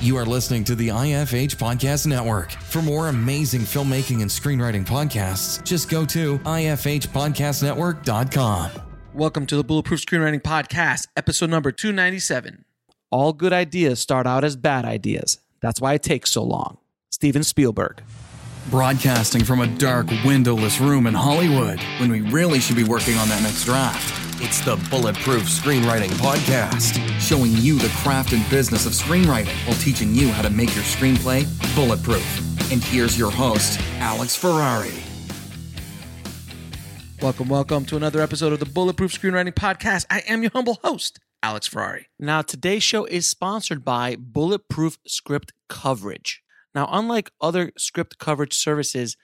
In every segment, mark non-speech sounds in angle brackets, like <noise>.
You are listening to the IFH Podcast Network. For more amazing filmmaking and screenwriting podcasts, just go to ifhpodcastnetwork.com. Welcome to the Bulletproof Screenwriting Podcast, episode number 297. All good ideas start out as bad ideas. That's why it takes so long. Steven Spielberg. Broadcasting from a dark, windowless room in Hollywood when we really should be working on that next draft. It's the Bulletproof Screenwriting Podcast, showing you the craft and business of screenwriting while teaching you how to make your screenplay bulletproof. And here's your host, Alex Ferrari. Welcome, welcome to another episode of the Bulletproof Screenwriting Podcast. I am your humble host, Alex Ferrari. Now, today's show is sponsored by Bulletproof Script Coverage. Now, unlike other script coverage services,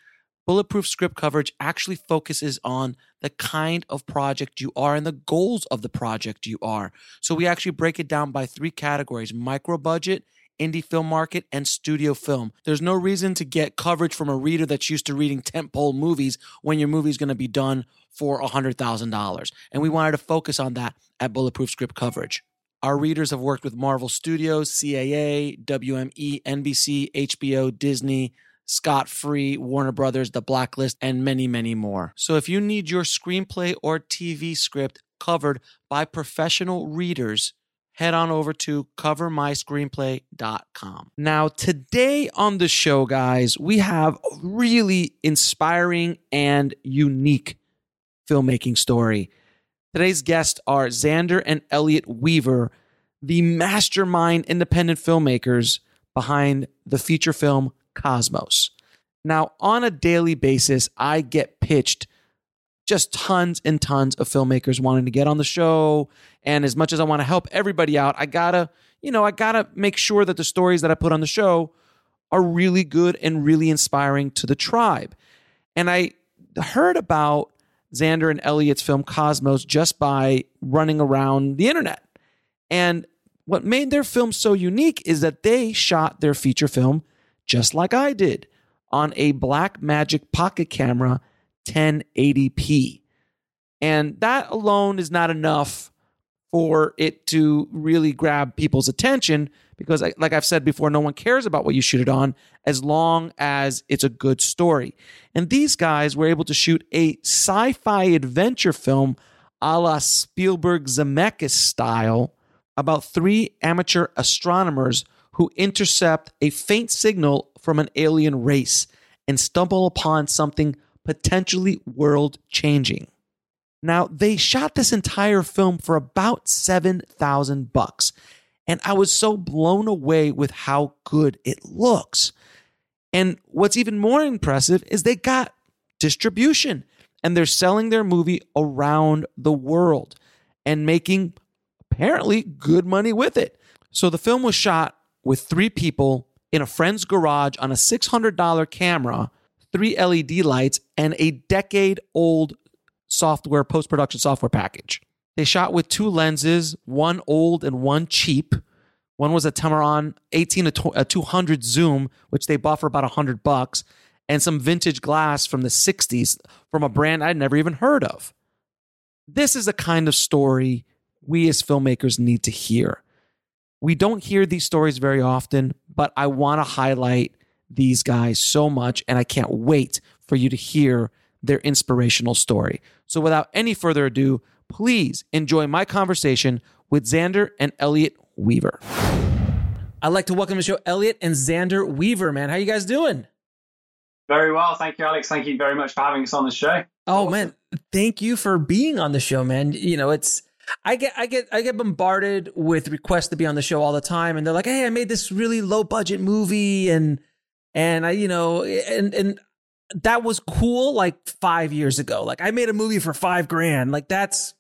Bulletproof Script Coverage actually focuses on the kind of project you are and the goals of the project you are. So we actually break it down by three categories micro budget, indie film market, and studio film. There's no reason to get coverage from a reader that's used to reading tentpole movies when your movie is going to be done for $100,000. And we wanted to focus on that at Bulletproof Script Coverage. Our readers have worked with Marvel Studios, CAA, WME, NBC, HBO, Disney, Scott Free, Warner Brothers, The Blacklist, and many, many more. So if you need your screenplay or TV script covered by professional readers, head on over to covermyscreenplay.com. Now, today on the show, guys, we have a really inspiring and unique filmmaking story. Today's guests are Zander and Elliot Weaver, the mastermind independent filmmakers behind the feature film Cosmos. Now, on a daily basis, I get pitched just tons and tons of filmmakers wanting to get on the show. And as much as I want to help everybody out, I gotta, you know, I gotta make sure that the stories that I put on the show are really good and really inspiring to the tribe. And I heard about Zander and Elliot's film Cosmos just by running around the internet. And what made their film so unique is that they shot their feature film just like I did on a Blackmagic pocket camera 1080p. And that alone is not enough for it to really grab people's attention because, like I've said before, no one cares about what you shoot it on as long as it's a good story. And these guys were able to shoot a sci fi adventure film a la Spielberg Zemeckis style about three amateur astronomers who intercept a faint signal from an alien race and stumble upon something potentially world changing. Now, they shot this entire film for about 7,000 bucks, and I was so blown away with how good it looks. And what's even more impressive is they got distribution and they're selling their movie around the world and making apparently good money with it. So the film was shot with three people in a friend's garage on a $600 camera, three LED lights, and a decade old software, post production software package. They shot with two lenses, one old and one cheap. One was a Tamron 18 to uh, 200 zoom, which they bought for about 100 bucks, and some vintage glass from the 60s from a brand I'd never even heard of. This is the kind of story we as filmmakers need to hear. We don't hear these stories very often, but I want to highlight these guys so much, and I can't wait for you to hear their inspirational story. So, without any further ado, please enjoy my conversation with Zander and Elliot Weaver. I'd like to welcome to the show Elliot and Zander Weaver, man. How you guys doing? Very well. Thank you, Alex. Thank you very much for having us on the show. Oh, awesome. man. Thank you for being on the show, man. You know, it's I get I get I get bombarded with requests to be on the show all the time and they're like, "Hey, I made this really low budget movie and and I, you know, and and that was cool like 5 years ago. Like I made a movie for 5 grand. Like that's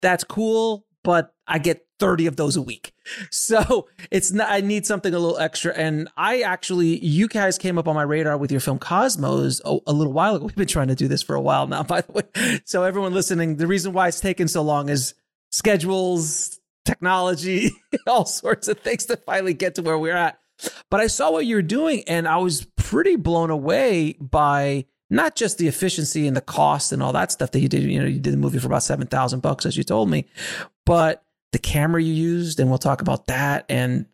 that's cool, but I get 30 of those a week. <laughs> So, it's not I need something a little extra and I actually you guys came up on my radar with your film Cosmos a, a little while ago. <laughs> We've been trying to do this for a while now, <laughs> by the way. So everyone listening, the reason why it's taken so long is schedules, technology, all sorts of things to finally get to where we're at. But I saw what you're doing and I was pretty blown away by not just the efficiency and the cost and all that stuff that you did. You know, you did the movie for about 7,000 bucks, as you told me, but the camera you used, and we'll talk about that. And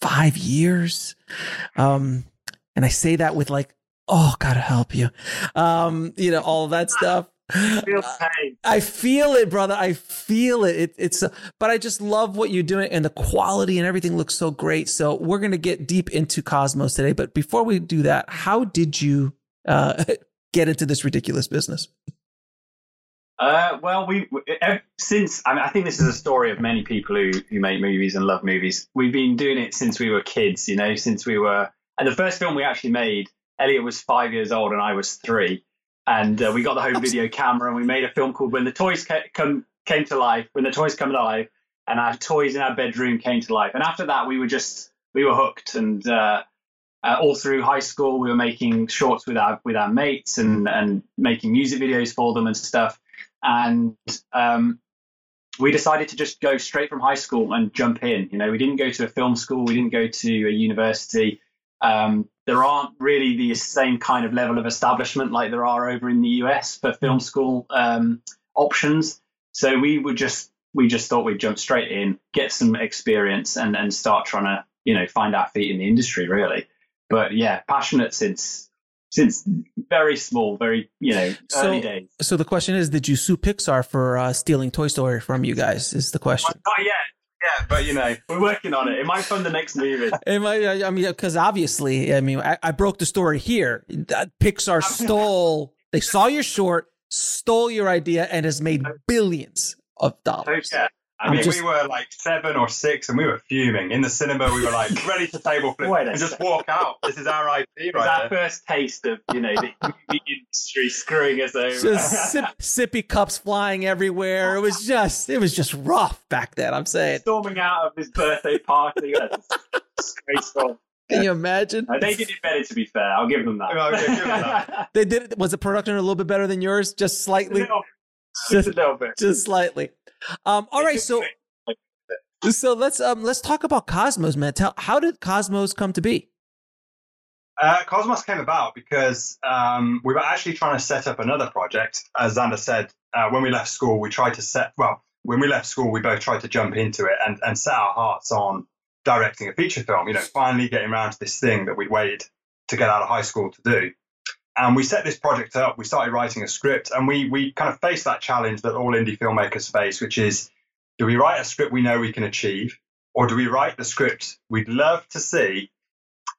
five years. Um, and I say that with like, oh, God help you. Um, you know, all that stuff. I feel it, brother. I feel it. it it's, uh, but I just love what you're doing and the quality and everything looks so great. So we're going to get deep into Cosmos today. But before we do that, how did you, uh, <laughs> get into this ridiculous business? Uh, well, we since I, mean, I think this is a story of many people who who make movies and love movies. We've been doing it since we were kids, you know, since we were. And the first film we actually made, Elliot was five years old and I was three, and uh, we got the home video camera and we made a film called When the Toys Ca- Come Came to Life. When the Toys Come Alive, and our toys in our bedroom came to life. And after that, we were just we were hooked and. Uh, uh, all through high school, we were making shorts with our with our mates and and making music videos for them and stuff and um, we decided to just go straight from high school and jump in. You know, we didn't go to a film school, we didn't go to a university. Um, there aren't really the same kind of level of establishment like there are over in the US for film school um, options. So we would just we just thought we'd jump straight in, get some experience, and and start trying to you know find our feet in the industry really. But yeah, passionate since since very small, very you know so, early days. So the question is, did you sue Pixar for uh, stealing Toy Story from you guys? Is the question? Well, not yet. Yeah, but you know, we're working on it. It might fund the next movie. <laughs> It might. I mean, because obviously, I mean, I, I, broke the story here. Pixar <laughs> stole. They saw your short, stole your idea, and has made billions of dollars. Yeah. I mean, just... we were like seven or six, and we were fuming in the cinema. We were like ready to table flip and just walk out. This is our IP, right? It's our first taste of you know the industry screwing us over. Just sip, sippy cups flying everywhere. It was just, it was just rough back then. I'm saying, storming out of his birthday party. Disgraceful. Can you imagine? Uh, they did it better, to be fair. I'll give them that. Okay, give them that. they did. Was the production a little bit better than yours? Just slightly. Just, <laughs> just a little bit. Just slightly. Um, all right, so so let's um let's talk about Cosmos, man. Tell how did Cosmos come to be? Uh, Cosmos came about because um, we were actually trying to set up another project. As Zander said, uh, when we left school, we tried to set well. When we left school, we both tried to jump into it and, and set our hearts on directing a feature film. You know, finally getting around to this thing that we'd waited to get out of high school to do. And we set this project up. We started writing a script, and we we kind of faced that challenge that all indie filmmakers face, which is, do we write a script we know we can achieve, or do we write the script we'd love to see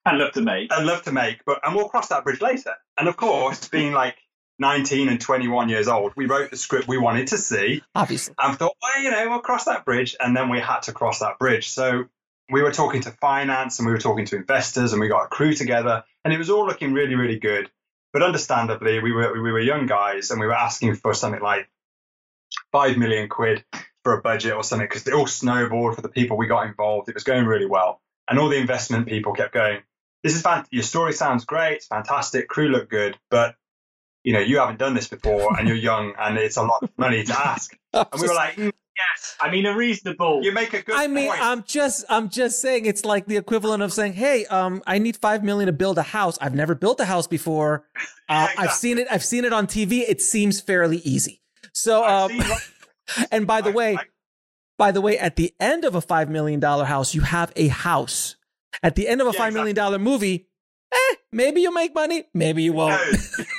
and love to make and love to make, but and we'll cross that bridge later. And of course, being like 19 and 21 years old, we wrote the script we wanted to see. Obviously. And thought, well, you know, we'll cross that bridge. And then we had to cross that bridge. So we were talking to finance and we were talking to investors and we got a crew together and it was all looking really, really good. But understandably, we were we were young guys and we were asking for something like five million quid for a budget or something because it all snowballed for the people we got involved. It was going really well, and all the investment people kept going. This is fantastic. Your story sounds great. It's fantastic. Crew look good, but you know you haven't done this before, and you're young, and it's a lot of money to ask. <laughs> And we were like, mm, Yes, I mean a reasonable. You make a good. I mean, point. I'm just, I'm just saying, it's like the equivalent of saying, "Hey, um, I need five million to build a house. I've never built a house before. <laughs> Uh, exactly. I've seen it. I've seen it on TV. It seems fairly easy. So, um, <laughs> and by the I, way, I, by the way, at the end of a five million dollar house, you have a house. At the end of a yeah, five million dollar exactly. movie, eh, maybe you'll make money, maybe you won't. <laughs>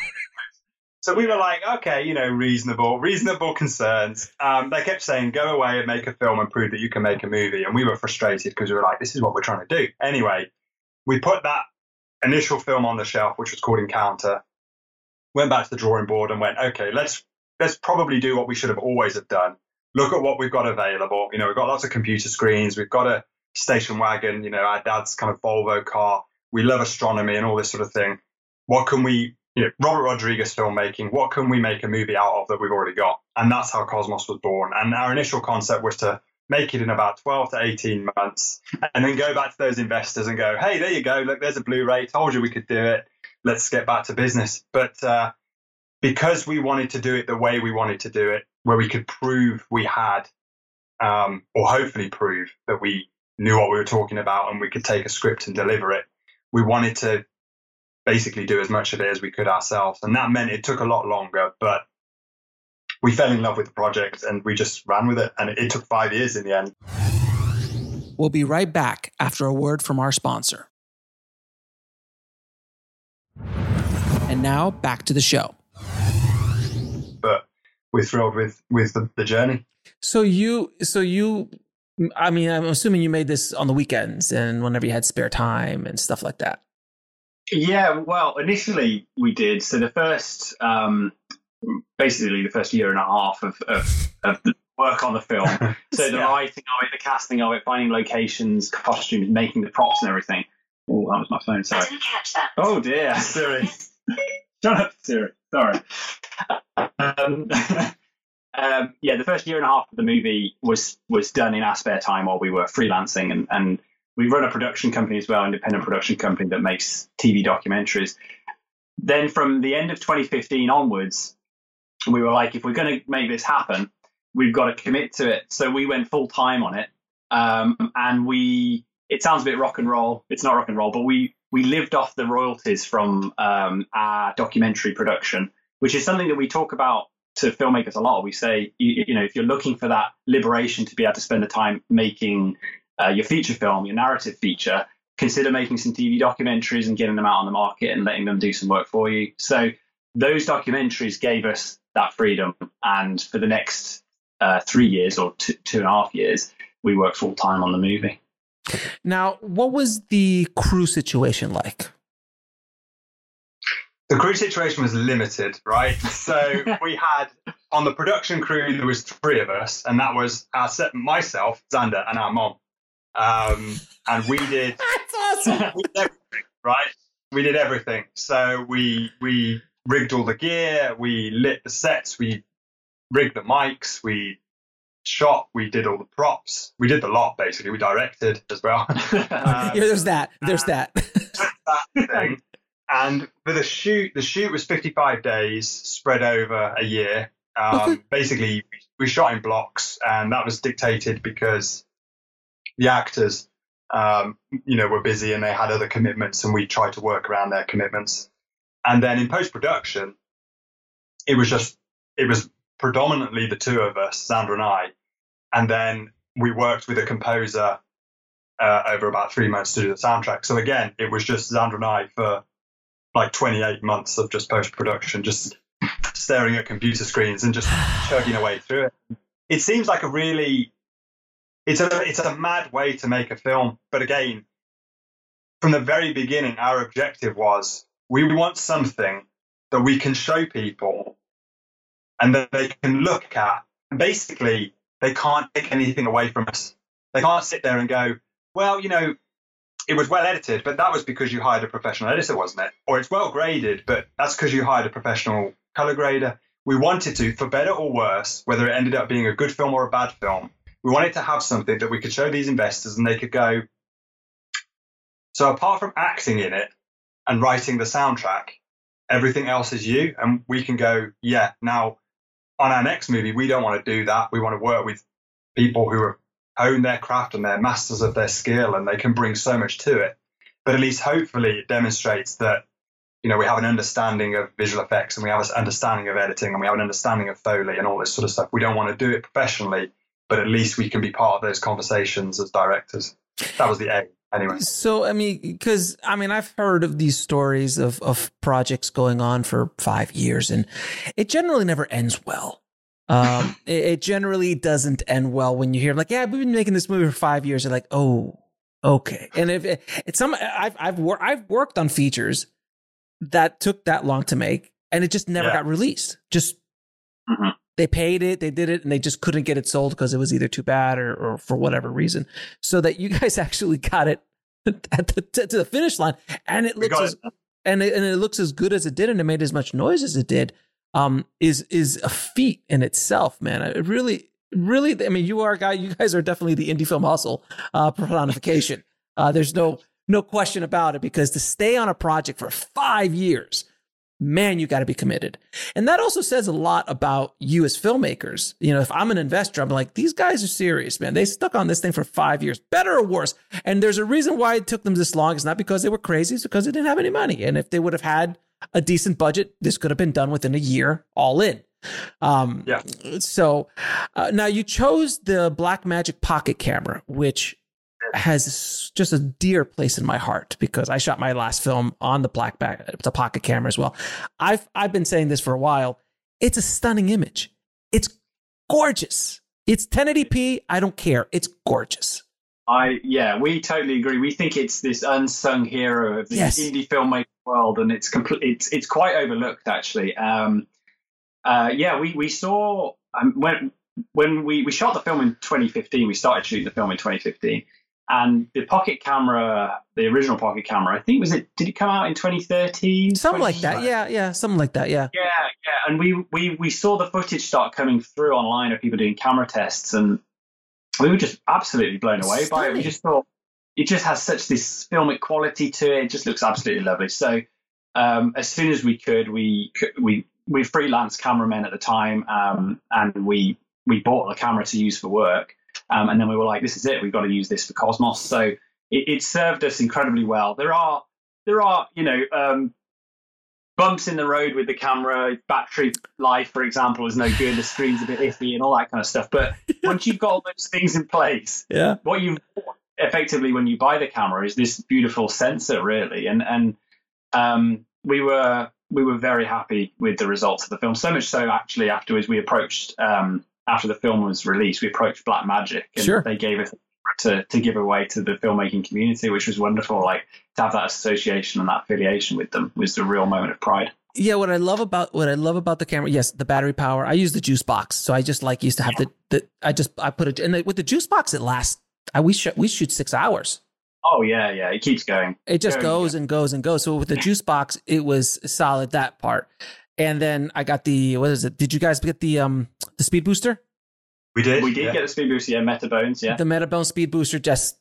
So we were like, okay, you know, reasonable, reasonable concerns. Um, they kept saying, go away and make a film and prove that you can make a movie. And we were frustrated because we were like, this is what we're trying to do. Anyway, we put that initial film on the shelf, which was called Encounter, went back to the drawing board and went, okay, let's let's probably do what we should have always have done. Look at what we've got available. You know, we've got lots of computer screens. We've got a station wagon. You know, our dad's kind of Volvo car. We love astronomy and all this sort of thing. What can we you know, Robert Rodriguez filmmaking, what can we make a movie out of that we've already got? And that's how Cosmos was born. And our initial concept was to make it in about 12 to 18 months and then go back to those investors and go, hey, there you go. Look, there's a Blu ray. Told you we could do it. Let's get back to business. But uh, because we wanted to do it the way we wanted to do it, where we could prove we had, um, or hopefully prove that we knew what we were talking about and we could take a script and deliver it, we wanted to basically do as much of it as we could ourselves. And that meant it took a lot longer, but we fell in love with the project and we just ran with it. And it, it took five years in the end. We'll be right back after a word from our sponsor. And now back to the show. But we're thrilled with with the, the journey. So you, so you, I mean, I'm assuming you made this on the weekends and whenever you had spare time and stuff like that. Yeah, well, initially we did. So the first, um, basically the first year and a half of, of, of the work on the film. <laughs> So the Yeah. writing of it, the casting of it, finding locations, costumes, making the props and everything. Oh, that was my phone. Sorry. I Sorry. didn't catch that. Oh dear, <laughs> Siri. Shut up, Siri. Sorry. Um, <laughs> um, yeah, the first year and a half of the movie was was done in our spare time while we were freelancing, and, and we run a production company as well, independent production company that makes TV documentaries. Then from the end of 2015 onwards, we were like, if we're going to make this happen, we've got to commit to it. So we went full time on it, um, and we. It sounds a bit rock and roll. It's not rock and roll, but we we lived off the royalties from um, our documentary production, which is something that we talk about to filmmakers a lot. We say, you, you know, if you're looking for that liberation to be able to spend the time making uh, your feature film, your narrative feature, consider making some TV documentaries and getting them out on the market and letting them do some work for you. So those documentaries gave us that freedom, and for the next uh, three years or two, two and a half years, we worked full time on the movie. Now, what was the crew situation like? The crew situation was limited, right? So <laughs> we had on the production crew there was three of us, and that was our set, myself, Zander, and our mom. Um, and we did <laughs> That's awesome. we did everything, right? We did everything. So we we rigged all the gear, we lit the sets, we rigged the mics, we shot, we did all the props, we did the lot basically. We directed as well. <laughs> Um, yeah, there's that. There's that. that thing. And for the shoot, the shoot was 55 days spread over a year. Um, Basically, we shot in blocks, and that was dictated because the actors, um, you know, were busy and they had other commitments, and we tried to work around their commitments. And then in post production, it was just it was predominantly the two of us, Zander and I, and then we worked with a composer uh, over about three months to do the soundtrack. So again, it was just Zander and I for like 28 months of just post production, just staring at computer screens and just chugging away through it. It seems like a really, it's a it's a mad way to make a film. But again, from the very beginning, our objective was we want something that we can show people and that they can look at. And basically, they can't take anything away from us. They can't sit there and go, well, you know, it was well edited, but that was because you hired a professional editor, wasn't it? Or it's well graded, but that's because you hired a professional color grader. We wanted to, for better or worse, whether it ended up being a good film or a bad film, we wanted to have something that we could show these investors and they could go. So apart from acting in it and writing the soundtrack, everything else is you. And we can go, yeah, now on our next movie, we don't want to do that. We want to work with people who have their craft and they're masters of their skill and they can bring so much to it. But at least hopefully it demonstrates that, you know, we have an understanding of visual effects and we have an understanding of editing and we have an understanding of Foley and all this sort of stuff. We don't want to do it professionally, but at least we can be part of those conversations as directors. That was the aim, anyway. So I mean, because I mean, I've heard of these stories of of projects going on for five years, and it generally never ends well. Um, <laughs> it, it generally doesn't end well when you hear like, "Yeah, we've been making this movie for five years." You're like, "Oh, okay." And if it, it's some, I've I've wor- I've worked on features that took that long to make, and it just never Yeah. got released. Just Mhm. They paid it, they did it, and they just couldn't get it sold because it was either too bad or, or for whatever reason. So that you <laughs> guys actually got it <laughs> at the, to, to the finish line, and it looks as and it, and it looks as good as it did, and it made as much noise as it did. Um, is is a feat in itself, man. It really, really. I mean, you are a guy. You guys are definitely the indie film hustle uh, personification. Uh, there's no no question about it because to stay on a project for five years, man, you got to be committed. And that also says a lot about you as filmmakers. You know, if I'm an investor, I'm like, these guys are serious, man. They stuck on this thing for five years, better or worse. And there's a reason why it took them this long. It's not because they were crazy, it's because they didn't have any money. And if they would have had a decent budget, this could have been done within a year, all in. Um, Yeah. So uh, now you chose the Blackmagic Pocket camera, which has just a dear place in my heart because I shot my last film on the black back, it's a pocket camera as well. I've I've been saying this for a while. It's a stunning image. It's gorgeous. It's 1080p. I don't care. It's gorgeous. I yeah, we totally agree. We think it's this unsung hero of the Yes. indie filmmaking world, and it's complete. It's it's quite overlooked actually. Um, uh, yeah, we we saw um, when when we we shot the film in 2015. We started shooting the film in 2015, and the pocket camera, the original pocket camera, I think was it. Did it come out in 2013? Something like that. Yeah, yeah, something like that. Yeah. Yeah, yeah, and we we we saw the footage start coming through online of people doing camera tests, and we were just absolutely blown away by it. We just thought it just has such this filmic quality to it. It just looks absolutely lovely. So um, as soon as we could, we we we freelance cameramen at the time, um, and we we bought a camera to use for work, um, and then we were like, this is it. We've got to use this for Cosmos. So it, it served us incredibly well. There are there are you know. Um, bumps in the road with the camera, battery life, for example, is no good. The screen's a bit iffy and all that kind of stuff. But <laughs> once you've got all those things in place, Yeah. what you effectively when you buy the camera is this beautiful sensor, really. And and um, we were we were very happy with the results of the film. So much so, actually, afterwards we approached um, after the film was released, we approached Blackmagic, and Sure. they gave us to to give away to the filmmaking community, which was wonderful. Like to have that association and that affiliation with them was the real moment of pride. Yeah, what I love about what I love about the camera, yes, the battery power. I use the juice box, so I just like used to have the the. I just I put it and with the juice box, it lasts. I we shoot we shoot six hours. Oh yeah, yeah, it keeps going. It just Going, goes and goes and goes. So with the juice box, it was solid that part. And then I got the what is it? Did you guys get the um the speed booster? We did. We did yeah. get the speed boost, yeah, meta Metabones, yeah. The Metabone speed booster just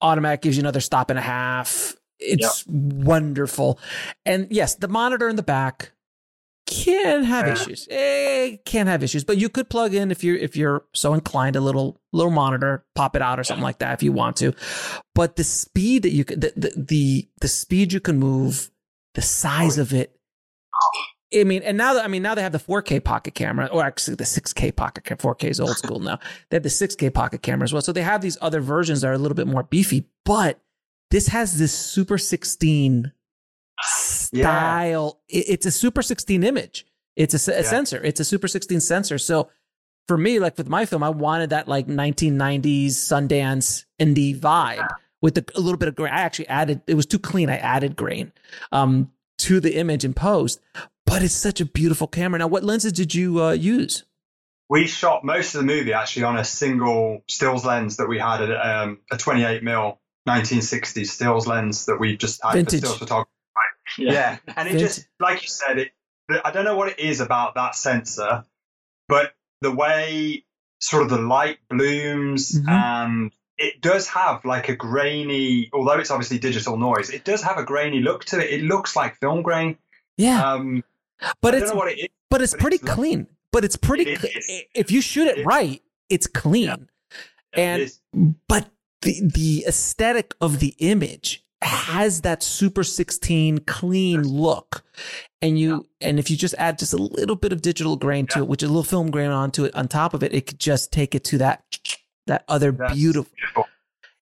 automatic gives you another stop and a half. It's wonderful. And yes, the monitor in the back can have Yeah. issues. It can have issues, but you could plug in if you're if you're so inclined a little little monitor, pop it out or something like that if you want to. But the speed that you can the the the, the speed you can move, the size of it. I mean, and now that I mean now they have the 4K pocket camera, or actually the 6K pocket camera. 4K is old school now. <laughs> They have the 6K pocket camera as well. So they have these other versions that are a little bit more beefy, but this has this Super 16 style. It- it's a Super 16 image. It's a Yeah. sensor. It's a Super 16 sensor. So for me, like with my film, I wanted that like 1990s Sundance indie vibe with a, a little bit of grain. I actually added. It was too clean. I added grain um, to the image in post. But it's such a beautiful camera. Now, what lenses did you uh, use? We shot most of the movie actually on a single stills lens that we had, a, um, a 28 mil 1960s stills lens that we just had Vintage. for stills photography. Yeah. and it Vintage. just like you said, it. I don't know what it is about that sensor, but the way sort of the light blooms Mhm. and it does have like a grainy, although it's obviously digital noise, it does have a grainy look to it. It looks like film grain. Yeah, Um, but I it's don't know what it is. but it's but pretty it's clean. But it's pretty. It cl- If you shoot it It right, it's clean. And- It is. but the the aesthetic of the image has that super 16 clean look and you and if you just add just a little bit of digital grain to it which is a little film grain onto it on top of it it could just take it to that that other That's beautiful beautiful.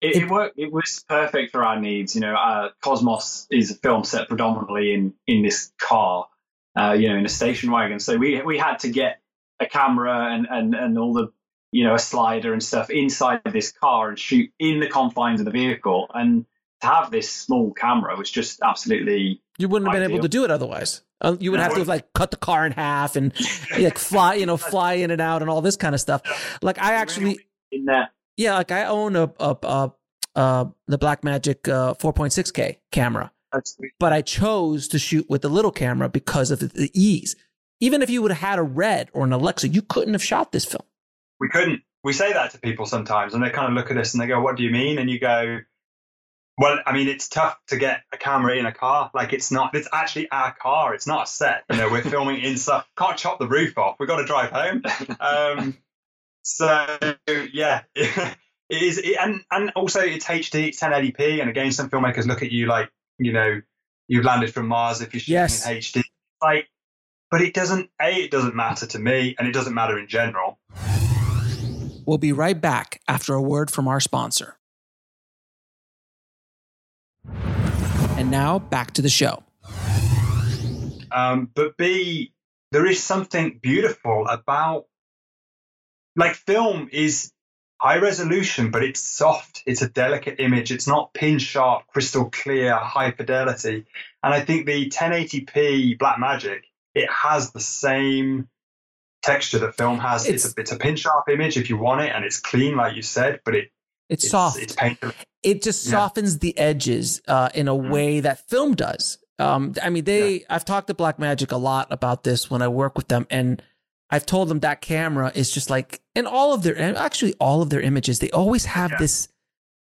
It, It- it worked. It was perfect for our needs. You know, uh, Cosmos is a film set predominantly in in this car, uh, you know, in a station wagon. So we we had to get a camera and and and all the you know a slider and stuff inside this car and shoot in the confines of the vehicle. And to have this small camera was just absolutely you wouldn't have been able to do it otherwise Uh, you would have to like cut the car in half and <laughs> like fly you know fly in and out and all this kind of stuff like i actually in there. yeah like i own a, a, a, uh the blackmagic uh 4.6k camera but I chose to shoot with the little camera because of the, the ease. Even if you would have had a Red or an Alexa, you couldn't have shot this film. We couldn't. We say that to people sometimes, and they kind of look at us and they go, "What do you mean?" And you go, "Well, I mean, it's tough to get a camera in a car. Like, it's not. It's actually our car. It's not a set. You know, we're filming inside. <laughs> Can't chop the roof off. We've got to drive home. <laughs> Um, so yeah, <laughs> it is. It, and and also it's HD. It's 1080p. And again, some filmmakers look at you like, you know, you've landed from Mars if you're shooting yes. in HD. Like, but it doesn't. A, it doesn't matter to me, and it doesn't matter in general. We'll be right back after a word from our sponsor. And now back to the show. Um, but B, there is something beautiful about like film is high resolution, but it's soft. It's a delicate image. It's not pin sharp, crystal clear, high fidelity. And I think the 1080p Blackmagic, it has the same texture that film has. It's, It's- a it's a pin sharp image if you want it, and it's clean, like you said, but it It's, it's soft. It's painted. it just Yeah. softens the edges uh, in a Mhm. way that film does. Um, I mean, they. I've talked to Blackmagic a lot about this when I work with them, and I've told them that camera is just like in all of their, actually all of their images, they always have Yeah. this,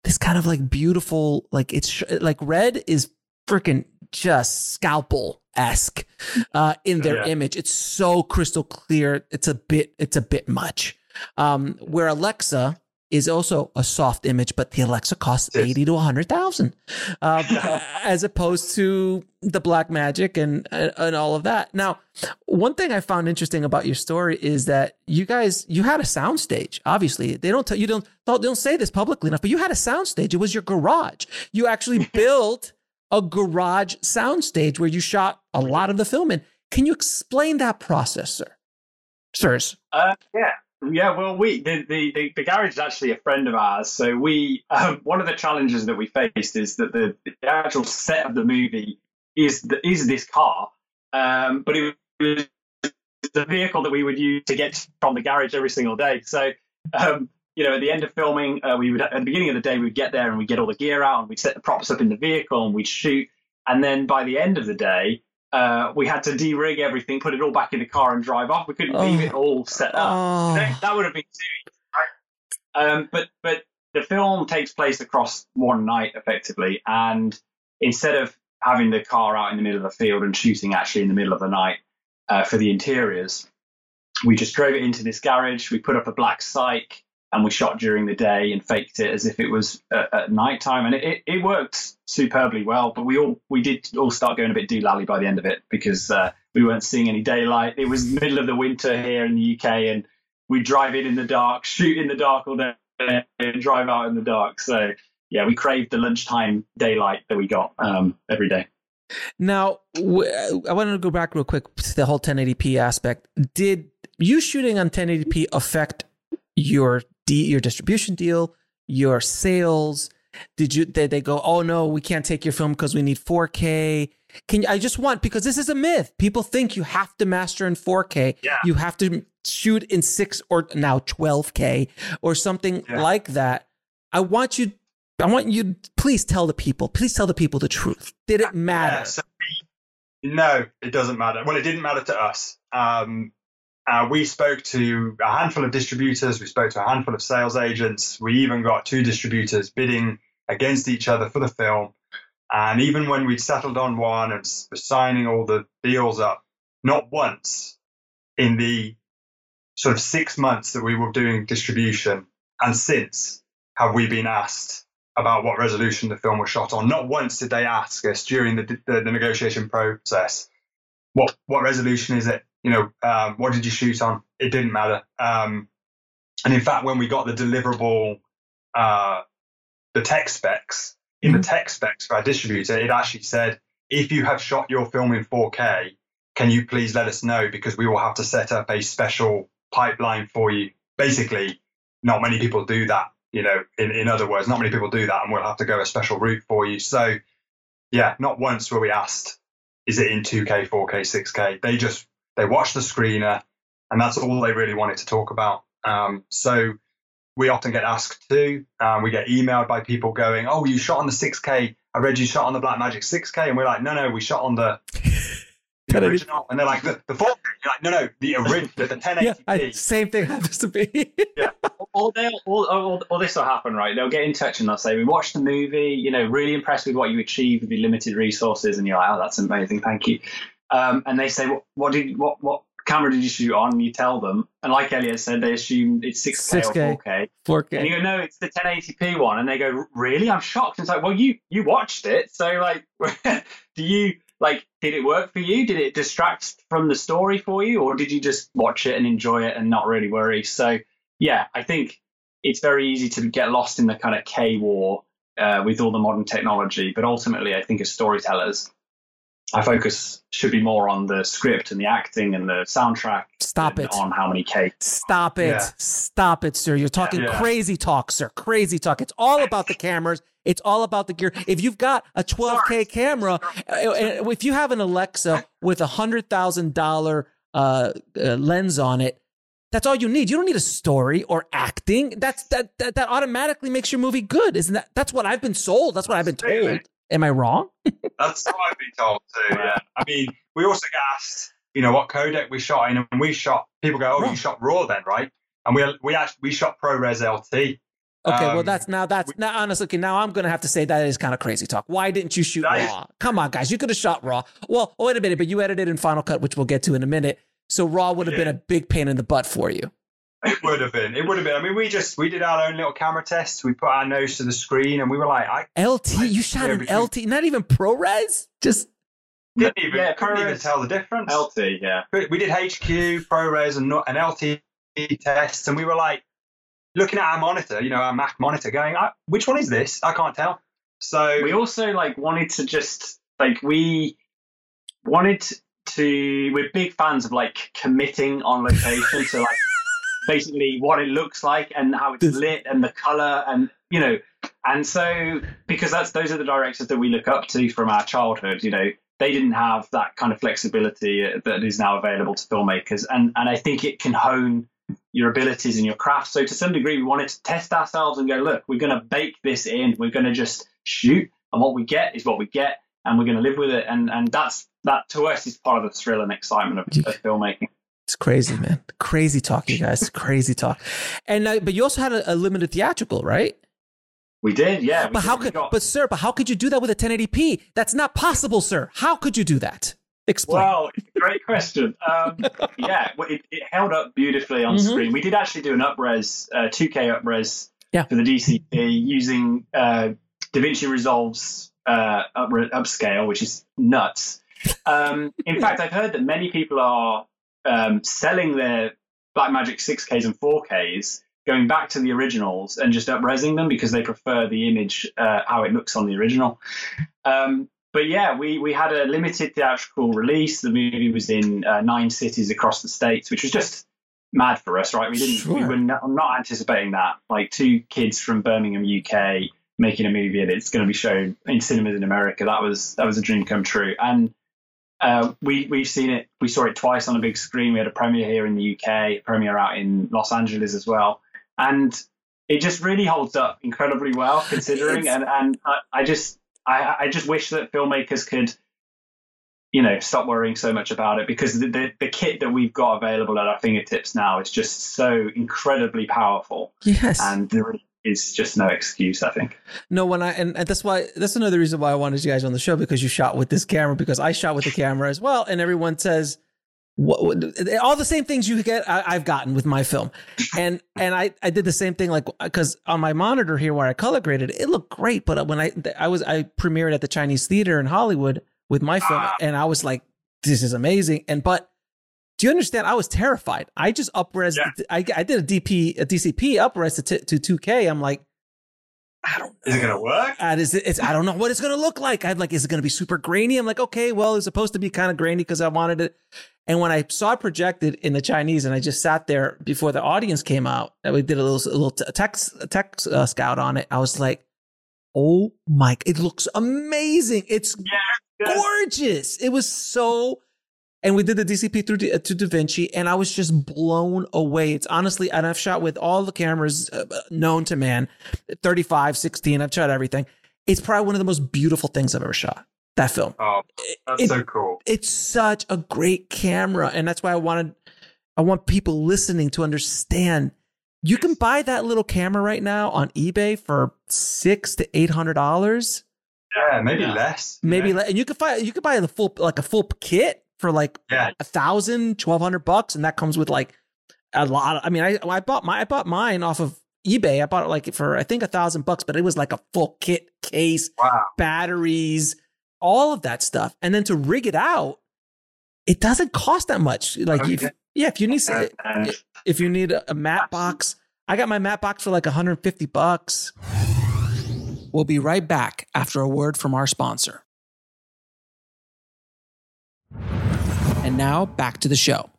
this kind of like beautiful, like it's like red is freaking just scalpel esque uh, in their Yeah. image. It's so crystal clear. It's a bit. It's a bit much. Um, where Alexa is also a soft image, but the Alexa costs Yes. eighty to hundred thousand, <laughs> um, as opposed to the Blackmagic and and all of that. Now, one thing I found interesting about your story is that you guys you had a soundstage. Obviously, they don't tell you don't don't don't say this publicly enough, but you had a soundstage. It was your garage. You actually <laughs> built a garage soundstage where you shot a lot of the film in. Can you explain that process, sir? Sirs. Uh, yeah, yeah. Well, we the, the the garage is actually a friend of ours. So we um, one of the challenges that we faced is that the, the actual set of the movie is the, is this car, um, but it was the vehicle that we would use to get from the garage every single day. So. Um, you know, at the end of filming, uh, we would at the beginning of the day we'd get there and we'd get all the gear out and we'd set the props up in the vehicle and we'd shoot. And then by the end of the day, uh, we had to de-rig everything, put it all back in the car and drive off. We couldn't leave Oh. it all set up. Oh, That, that would have been too easy, right? Um, but but the film takes place across one night effectively, and instead of having the car out in the middle of the field and shooting actually in the middle of the night uh, for the interiors, we just drove it into this garage. We put up a black cyc and we shot during the day and faked it as if it was at, at night time, and it, it, it worked superbly well. But we all we did all start going a bit doolally by the end of it because uh, we weren't seeing any daylight. It was middle of the winter here in the UK, and we drive in in the dark, shoot in the dark all day, and drive out in the dark. So yeah, we craved the lunchtime daylight that we got um, every day. Now, I wanted to go back real quick to the whole 1080p aspect. Did you shooting on 1080p affect your D, your distribution deal, your sales? Did you did they go, "Oh no, we can't take your film because we need 4K"? Can you, I just want because this is a myth. People think you have to master in 4K. Yeah. You have to shoot in 6 or now 12K or something Yeah. like that. I want you I want you please tell the people. Please tell the people the truth. Did it matter? Yeah, so we- no, it doesn't matter. Well, it didn't matter to us. Um, uh, we spoke to a handful of distributors. We spoke to a handful of sales agents. We even got two distributors bidding against each other for the film. And even when we'd settled on one and were signing all the deals up, not once in the sort of six months that we were doing distribution and since have we been asked about what resolution the film was shot on. Not once did they ask us during the, the, the negotiation process, what what resolution is it? You know, um, what did you shoot on? It didn't matter. Um, and in fact, when we got the deliverable, uh, the tech specs in the tech specs for our distributor, it actually said, if you have shot your film in 4K, can you please let us know because we will have to set up a special pipeline for you. Basically, not many people do that you know, in, in other words, not many people do that and we'll have to go a special route for you. So, yeah, not once were we asked, is it in 2K, 4K, 6K? They just, they watched the screener and that's all they really wanted to talk about. Um, so we often get asked too. Um, we get emailed by people going, oh, you shot on the 6K. I read you shot on the Blackmagic 6K. And we're like, no, no, we shot on the, <laughs> the original. And they're like, the, the 4K. You're like, no, no, the original, the 1080p. <laughs> Yeah, I, same thing <laughs> happens to me. Or they'll, or, or, or this will happen, right? They'll get in touch and they'll say, "We watched the movie. You know, really impressed with what you achieved with the limited resources." And you're like, "Oh, that's amazing, thank you." Um, and they say, "What, what did what what camera did you shoot on?" And you tell them, and like Elliot said, they assume it's 6K, 6K. or 4K. 4K. And you go, no, it's the 1080p one. And they go, really? I'm shocked. And it's like, well, you you watched it, so like, <laughs> do you like? Did it work for you? Did it distract from the story for you, or did you just watch it and enjoy it and not really worry? So yeah, I think it's very easy to get lost in the kind of K war uh, with all the modern technology. But ultimately, I think as storytellers, our focus should be more on the script and the acting and the soundtrack. Stop it. On how many cakes. Stop it. Yeah. Stop it, sir. You're talking Yeah. crazy talk, sir. Crazy talk. It's all about the cameras. It's all about the gear. If you've got a 12K camera, uh, uh, if you have an Alexa with a $100,000 uh, uh, lens on it, that's all you need. You don't need a story or acting. That's that, that that automatically makes your movie good, isn't that? That's what I've been sold. That's what I've been told. Am I wrong? <laughs> That's what I've been told too. Yeah. I mean, we also get asked, you know, what codec we shot in, and we shot. People go, "Oh, Raw. you shot raw then, right?" And we we actually we shot ProRes LT. Okay, well Um, that's now that's now honestly okay, now I'm gonna have to say that is kind of crazy talk. Why didn't you shoot That is- raw? Come on, guys, you could have shot raw. Well, wait a minute, but you edited in Final Cut, which we'll get to in a minute. So raw would have been a big pain in the butt for you. It would have been. It would have been. I mean, we just we did our own little camera tests. We put our nose to the screen, and we were like, I LT, Like, you shot an everything- LT, not even ProRes, just didn't even Yeah, couldn't even tell the difference. LT, yeah. We we did HQ, ProRes, and not- an LT tests, and we were like looking at our monitor, you know, our Mac monitor, going, I, "Which one is this? I can't tell." So we also like wanted to just like we wanted to we're big fans of like committing on location to like basically what it looks like and how it's lit and the color and you know and so because that's those are the directors that we look up to from our childhood you know they didn't have that kind of flexibility that is now available to filmmakers. And and i think it can hone your abilities and your craft. So to some degree we wanted to test ourselves and go look we're going to bake this in. We're going to just shoot and what we get is what we get and we're going to live with it. And and that's that to us is part of the thrill and excitement of, of filmmaking it's crazy, man. Crazy talk, you guys. <laughs> crazy talk. And uh, but you also had a, a limited theatrical, right? we did yeah we But did. how could got- but sir, but how could you do that with a 1080p? That's not possible, sir. How could you do that? Explain. Well, great question. Um, <laughs> yeah, well, it, it held up beautifully on Mhm. screen. We did actually do an upres, uh, 2K upres Yeah. for the DCP using uh, DaVinci Resolve's uh, up, upscale, which is nuts. Um, in fact, I've heard that many people are um, selling their Blackmagic 6Ks and 4Ks, going back to the originals and just upresing them because they prefer the image uh, how it looks on the original. Um, but yeah, we, we had a limited theatrical release. The movie was in uh, nine cities across the states, which was just mad for us, right? We didn't, we were not, not anticipating that. Like two kids from Birmingham, UK, making a movie and it's going to be shown in cinemas in America. That was that was a dream come true. And uh, we we've seen it. We saw it twice on a big screen. We had a premiere here in the UK, a premiere out in Los Angeles as well, and it just really holds up incredibly well <laughs> considering. And and I, I just I, I just wish that filmmakers could, you know, stop worrying so much about it because the, the the kit that we've got available at our fingertips now is just so incredibly powerful, yes. and really is just no excuse. I think. No, when I and, and that's why that's another reason why I wanted you guys on the show because you shot with this camera because I shot with the camera as well, and everyone says what, what- all the same things you get I, I've gotten with my film, and and I I did the same thing like because on my monitor here where I color graded it, it looked great, but when I I was I premiered at the Chinese Theater in Hollywood with my film, ah. and I was like, this is amazing, and but. Do you understand? I was terrified. I just upres. Yeah. I, I did a DP, a DCP upres to, t- to 2K. I'm like, I don't is it to work? and is it, it's, I don't know what it's going to look like. I'm like, is it going to be super grainy? I'm like, okay, well, it's supposed to be kind of grainy because I wanted it. And when I saw it projected in the Chinese, and I just sat there before the audience came out, and we did a little, a little tech, tech uh, scout on it. I was like, oh my, it looks amazing. It's Yeah. gorgeous. It was so. And we did the DCP through D- to DaVinci, and I was just blown away. It's honestly, and I've shot with all the cameras uh, known to man 35, 16, I've shot everything. It's probably one of the most beautiful things I've ever shot. That film. Oh, that's It- so cool. It's such a great camera. And that's why I wanted, I want people listening to understand you can buy that little camera right now on eBay for six to eight hundred dollars. Yeah, maybe Yeah. less. maybe Yeah. le- and you can buy you could buy the full like a full kit for like Yeah. a thousand twelve hundred bucks and that comes with like a lot of, i mean i i bought my i bought mine off of ebay. I bought it like for i think a thousand bucks but it was like a full kit case Wow. batteries all of that stuff. And then to rig it out it doesn't cost that much. Like if, yeah if you need if you need a, a mat box i got my mat box for like 150 bucks. We'll be right back after a word from our sponsor. And now back to the show.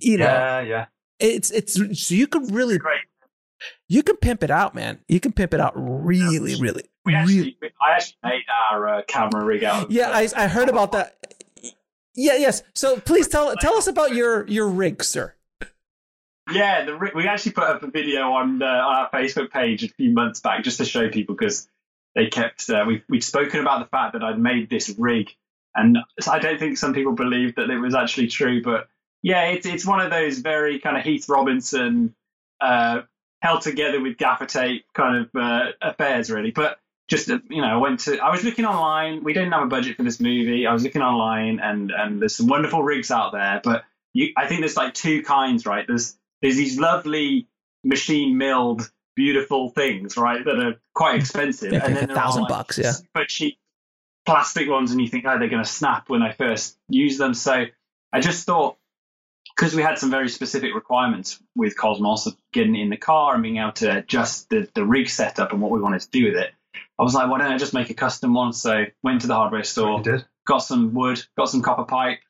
You know, Yeah, yeah. it's it's so you can really Great. you can pimp it out, man. You can pimp it out really, really. We really- actually, we- I actually made our uh, camera rig out. Yeah, I, I heard about that. Yeah, yes. So please tell tell us about your your rig, sir. Yeah, the, rig, we actually put up a video on, uh, on our Facebook page a few months back just to show people because they kept uh, we we'd spoken about the fact that I'd made this rig, and I don't think some people believed that it was actually true. But yeah, it's it's one of those very kind of Heath Robinson uh, held together with gaffer tape kind of uh, affairs, really. But just uh, you know, I went to I was looking online. We didn't have a budget for this movie. I was looking online, and and there's some wonderful rigs out there, but you, I think there's like two kinds, right? There's there's these lovely machine milled beautiful things, right, that are quite expensive, Yeah, and then a thousand like, bucks, yeah. super cheap plastic ones, and you think, oh, they're going to snap when I first use them. So I just thought, because we had some very specific requirements with Cosmos of getting in the car and being able to adjust the, the rig setup and what we wanted to do with it, I was like, why don't I just make a custom one? So went to the hardware store, got some wood, got some copper pipe,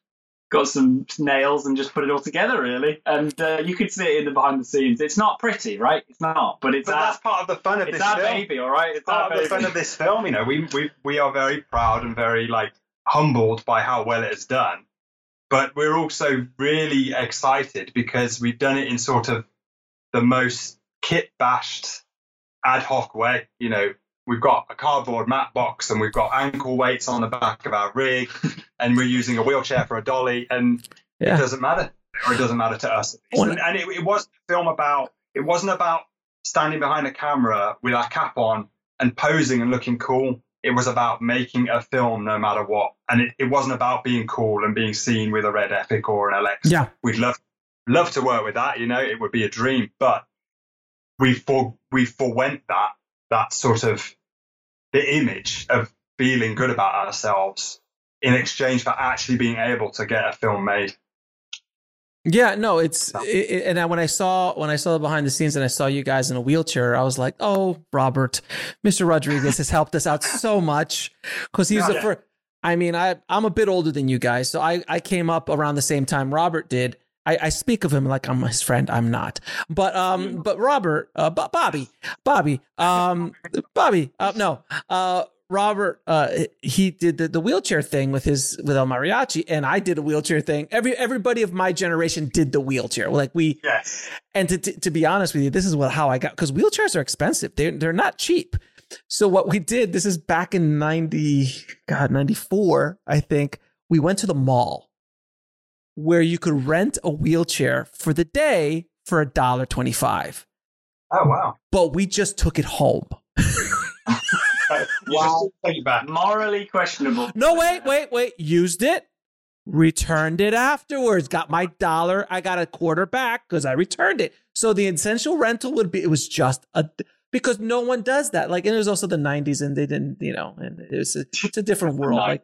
got some nails, and just put it all together, really. And uh, you could see it in the behind the scenes. It's not pretty, right? It's not, but it's But our, that's part of the fun of it's this our film. baby, all right? It's part of the fun of this film. You know, we we we are very proud and very like humbled by how well it has done, but we're also really excited because we've done it in sort of the most kit bashed, ad hoc way. You know, we've got a cardboard mat box and we've got ankle weights on the back of our rig, <laughs> and we're using a wheelchair for a dolly, and Yeah. it doesn't matter, or it doesn't matter to us. And, and it, it was a film about. It wasn't about standing behind a camera with our cap on and posing and looking cool. It was about making a film no matter what. And it, it wasn't about being cool and being seen with a red epic or an Alexa. Yeah. We'd love love to work with that, you know, it would be a dream. But we for we forwent that that sort of the image of feeling good about ourselves in exchange for actually being able to get a film made. Yeah, no, it's it, and I, when I saw when I saw the behind the scenes and I saw you guys in a wheelchair, I was like, "Oh, Robert, Mr. Rodriguez has helped us out so much because he's the Yeah. first." I mean, I I'm a bit older than you guys, so I I came up around the same time Robert did. I, I speak of him like I'm his friend. I'm not, but um, but Robert, uh, Bo- Bobby, Bobby, um, Bobby, uh, no, uh, Robert, uh, he did the, the wheelchair thing with his with El Mariachi, and I did a wheelchair thing. Every everybody of my generation did the wheelchair. Like we, Yes. and to, to, to be honest with you, this is what how I got because wheelchairs are expensive. They're they're not cheap. So what we did, this is back in ninety, God, ninety four, I think. We went to the mall where you could rent a wheelchair for the day for a dollar twenty five, Oh wow. but we just took it home. <laughs> You just take it back. Morally questionable. No, wait, wait, wait. Used it, returned it afterwards. Got my dollar. I got a quarter back because I returned it. So the essential rental would be. It was just a because no one does that. Like, and it was also the '90s, and they didn't, you know, and it was a, it's a different world. Nice. Like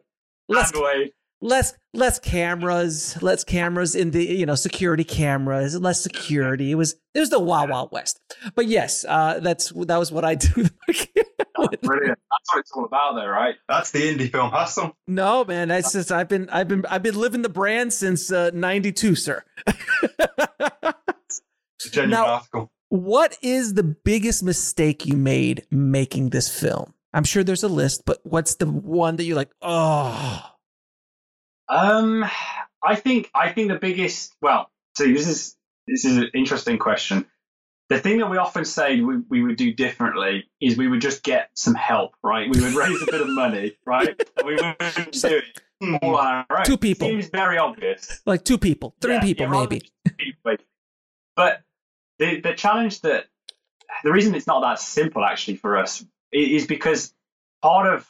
less Hand away. Less less cameras, less cameras in the you know security cameras, less security. It was it was the wild wild west. But yes, uh, that's that was what I do. <laughs> Brilliant. That's what it's all about, though, right? That's the indie film hustle. No, man, that's just I've been I've been I've been living the brand since uh, '92, sir. It's a genuine Now- article. what is the biggest mistake you made making this film? I'm sure there's a list, but what's the one that you're like, oh, Um, I think I think the biggest. Well, see, this is this is an interesting question. The thing that we often say we, we would do differently is we would just get some help, right? We would raise a bit of money, right? And we would <laughs> do it all on our own. Two people. Seems very obvious. like two people, three Yeah, people, yeah, maybe? people. But the the challenge that the reason it's not that simple actually for us is because part of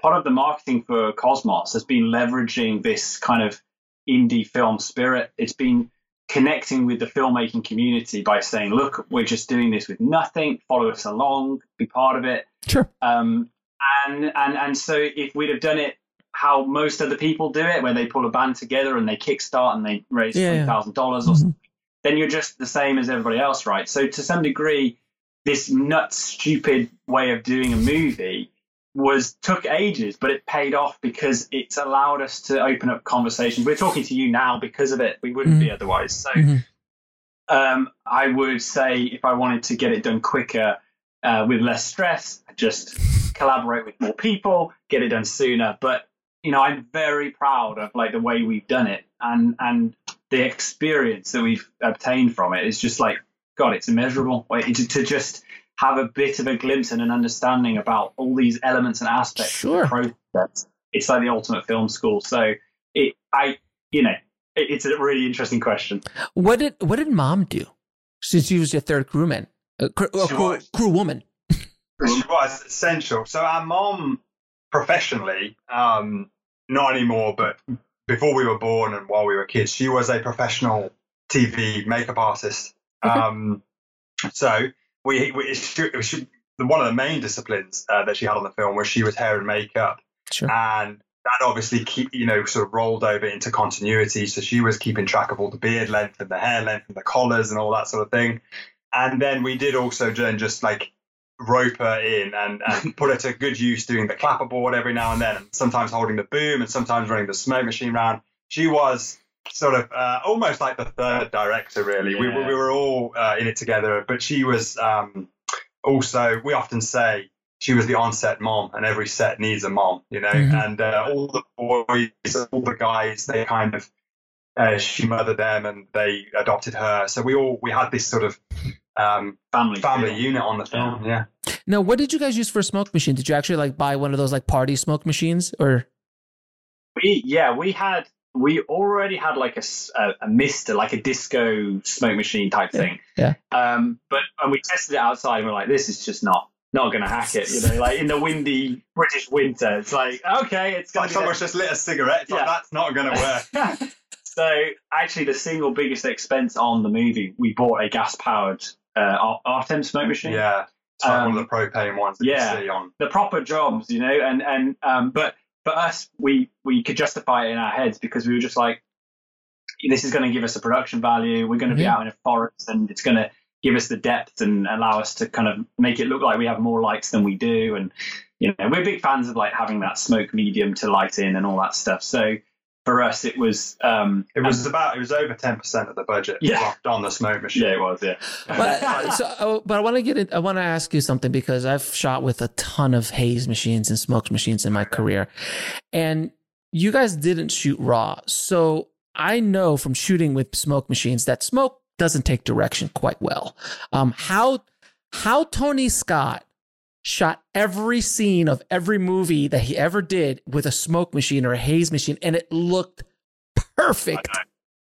part of the marketing for Cosmos has been leveraging this kind of indie film spirit. It's been connecting with the filmmaking community by saying, "Look, we're just doing this with nothing. Follow us along, be part of it." Sure. Um, and and and so if we'd have done it how most other people do it, where they pull a band together and they kickstart and they raise Yeah, yeah. twenty thousand dollars or Mhm. something, then you're just the same as everybody else, right? So to some degree, this nuts, stupid way of doing a movie was took ages, but it paid off because it's allowed us to open up conversations. We're talking to you now because of it. We wouldn't be otherwise. So Mhm. um, I would say if I wanted to get it done quicker uh, with less stress, just collaborate with more people, get it done sooner. But you know, I'm very proud of like the way we've done it and and the experience that we've obtained from it is just like God, it's immeasurable. Like, to, to just have a bit of a glimpse and an understanding about all these elements and aspects Sure. of the process. It's like the ultimate film school. So it, I, you know, it, it's a really interesting question. What did what did mom do since she was your third crewman, uh, crew, uh, crew, crew woman? She was essential. So our mom, professionally, um, not anymore, but before we were born and while we were kids, she was a professional TV makeup artist. Um, so we, we she, she, one of the main disciplines uh, that she had on the film was she was hair and makeup, Sure. and that obviously keep you know sort of rolled over into continuity. So she was keeping track of all the beard length and the hair length and the collars and all that sort of thing. And then we did also then just like rope her in and, and <laughs> put her to good use doing the clapperboard every now and then, and sometimes holding the boom and sometimes running the smoke machine round. She was sort of uh, almost like the third director, really. We, Yeah. we were all uh, in it together, but she was um, also, we often say, she was the on-set mom, and every set needs a mom, you know. Mhm. And uh, all the boys, all the guys, they kind of uh, she mothered them, and they adopted her. So we all we had this sort of um, Family, family feel. unit on the film. Yeah. Now, what did you guys use for a smoke machine? Did you actually like buy one of those like party smoke machines, or We, yeah, we had we already had like a a mister, like a disco smoke machine type thing. yeah. Um, but and we tested it outside, and we're like, this is just not not going to hack it. You know, like in the windy British winter, it's like okay, it's It's going like to someone's just lit a cigarette. It's like, Yeah. that's not going to work. <laughs> <laughs> so actually, the single biggest expense on the movie, we bought a gas powered uh, Ar- Artem smoke machine. yeah. It's like Um, one of the propane ones that yeah. you see on. the proper jobs, you know, and and um, but for us, we we could justify it in our heads because we were just like, this is going to give us a production value. We're going to be Yeah. out in a forest, and it's going to give us the depth and allow us to kind of make it look like we have more lights than we do. And you know, we're big fans of like having that smoke medium to light in and all that stuff. So for us, it was um, It was about it was over ten percent of the budget Yeah. dropped on the smoke machine. yeah, it was yeah. but, uh, so, uh, but I want to get it. I want to ask you something because I've shot with a ton of haze machines and smoke machines in my career, and you guys didn't shoot raw. So I know from shooting with smoke machines that smoke doesn't take direction quite well. Um, how how Tony Scott shot every scene of every movie that he ever did with a smoke machine or a haze machine, and it looked perfect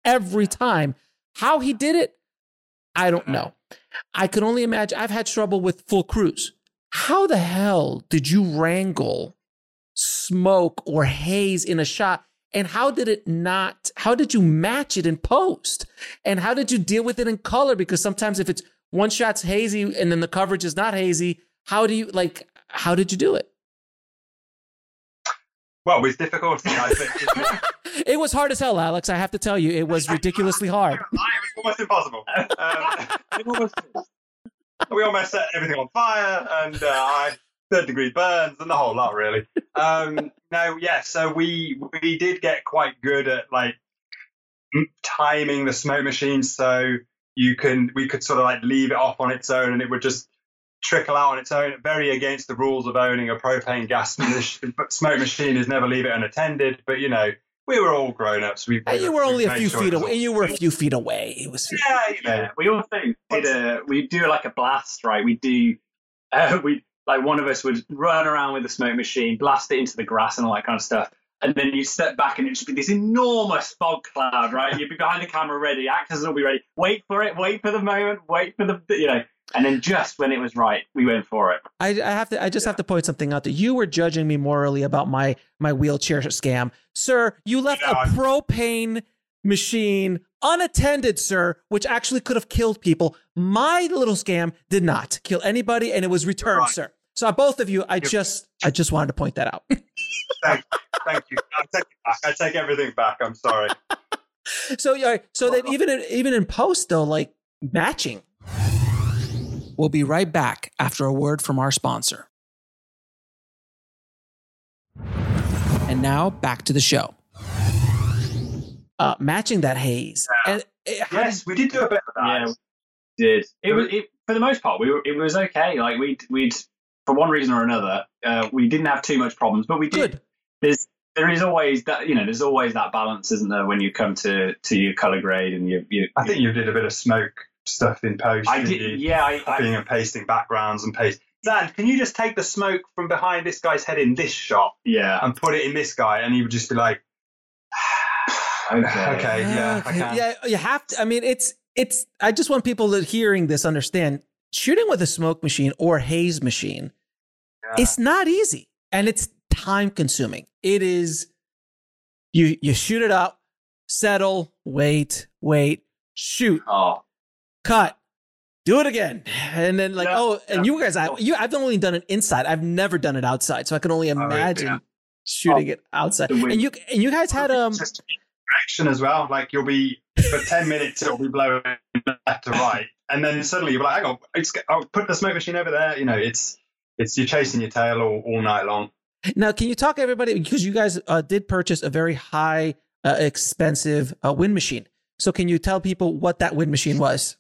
every time. How he did it, I don't know. I can only imagine. I've had trouble with full crews. How the hell did you wrangle smoke or haze in a shot? And how did it not? How did you match it in post? And how did you deal with it in color? Because sometimes if it's one shot's hazy and then the coverage is not hazy, how do you like? How did you do it? Well, with difficulty, I think it? <laughs> It was hard as hell, Alex. I have to tell you, it was <laughs> ridiculously hard. <laughs> it was almost impossible. Um, we almost set everything on fire, and uh, I third degree burns and the whole lot, really. Um, no, yeah. So we we did get quite good at like timing the smoke machine, so you can we could sort of like leave it off on its own, and it would just trickle out on its own. Very against the rules of owning a propane gas <laughs> smoke machine is never leave it unattended. But you know, we were all grown ups. We And you were we only a few sure feet all- away. You were a few feet away. It was. Yeah, you know. Yeah, we also did a we do like a blast, right? We do <laughs> uh, we like one of us would run around with the smoke machine, blast it into the grass and all that kind of stuff. And then you step back and it'd just be this enormous fog cloud, right? You'd be behind the camera ready, actors will be ready, wait for it, wait for the moment, wait for the you know, and then just when it was right, we went for it. I, I have to. I just have to point something out that you were judging me morally about my my wheelchair scam, sir. You left No, a I'm- propane machine unattended, sir, which actually could have killed people. My little scam did not kill anybody, and it was returned, Right. sir. So uh, both of you, I just I just wanted to point that out. <laughs> Thank, thank you. I take it back. I take everything back. I'm sorry. <laughs> so yeah, so that uh, even in, even in post though, like matching. We'll be right back after a word from our sponsor. And now back to the show. Uh, matching that haze. And it, how Yes, we did do a bit of that. Yeah, we did. It was it, for the most part. We were, it was okay. Like we'd we'd for one reason or another, uh, we didn't have too much problems, but we did. Good. There's there is always that you know there's always that balance, isn't there, when you come to to your color grade and you you. I think you did a bit of smoke stuff in post. I didn't you? Yeah, I, I, Copying and pasting backgrounds and paste. Dan, can you just take the smoke from behind this guy's head in this shot yeah. and put it in this guy, and he would just be like, <sighs> <sighs> Okay. okay, yeah, ah, I Okay, can. yeah, you have to. I mean, it's it's. I just want people that hearing this understand shooting with a smoke machine or haze machine. Yeah. It's not easy, and it's time consuming. It is. You you shoot it up, settle, wait, wait, shoot, Oh, cut, do it again, and then like Yeah, oh, and yeah. you guys, I you I've only done it inside. I've never done it outside, so I can only Oh, yeah. imagine shooting it outside. And you and you guys had um. Direction as well. Like you'll be for ten <laughs> minutes, it'll be blowing left to right, and then suddenly you'll be like, "Hang on, it's, I'll put the smoke machine over there." You know, it's it's you're chasing your tail all, all night long. Now, can you talk everybody because you guys uh, did purchase a very high, uh, expensive uh, wind machine? So, can you tell people what that wind machine was?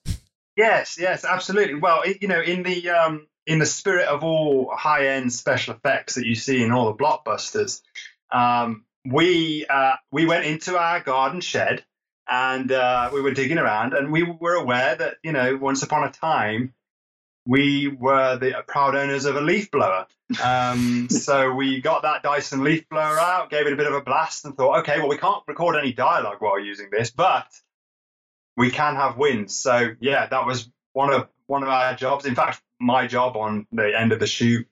Yes, yes, absolutely. Well, it, you know, in the um, in the spirit of all high end special effects that you see in all the blockbusters, um, we uh, we went into our garden shed and uh, we were digging around, and we were aware that you know, once upon a time, we were the proud owners of a leaf blower. Um, <laughs> so we got that Dyson leaf blower out, gave it a bit of a blast, and thought, okay, well, we can't record any dialogue while using this, but we can have wins. So yeah, that was one of one of our jobs. In fact, my job on the end of the shoot,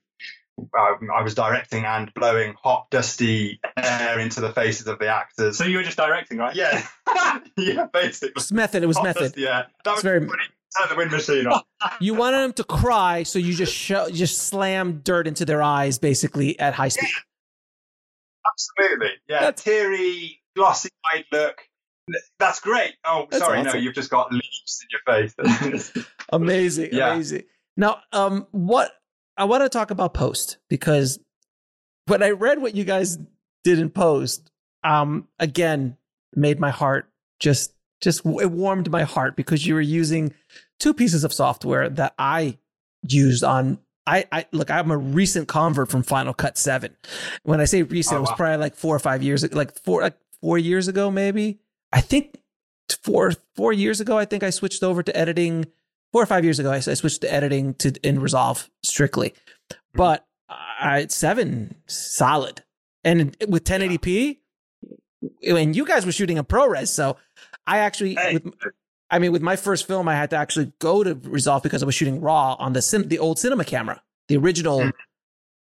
um, I was directing and blowing hot, dusty air into the faces of the actors. so you were just directing, right? yeah, <laughs> yeah, basically. It was method. It was Hot method. dusty air. That was very- Turn the wind machine on. <laughs> You wanted them to cry, so you just sho- just slam dirt into their eyes, basically at high speed. Absolutely. Yeah. That's- Teary, glossy eyed look. That's great. Oh, That's sorry. awesome. No, you've just got leaves in your face. <laughs> Amazing, Yeah. amazing. Now, um, what I want to talk about post because when I read what you guys did in post, um, again, made my heart just just it warmed my heart because you were using two pieces of software that I used on. I, I look. I'm a recent convert from Final Cut Seven. When I say recent, Oh, it was probably like four or five years like four like four years ago, maybe. I think four four years ago. I think I switched over to editing four or five years ago, I, I switched to editing to in Resolve strictly. But I seven solid, and with 1080p, and you guys were shooting a ProRes, so I actually, Hey. with, I mean, with my first film, I had to actually go to Resolve because I was shooting raw on the the old cinema camera, the original, Mhm.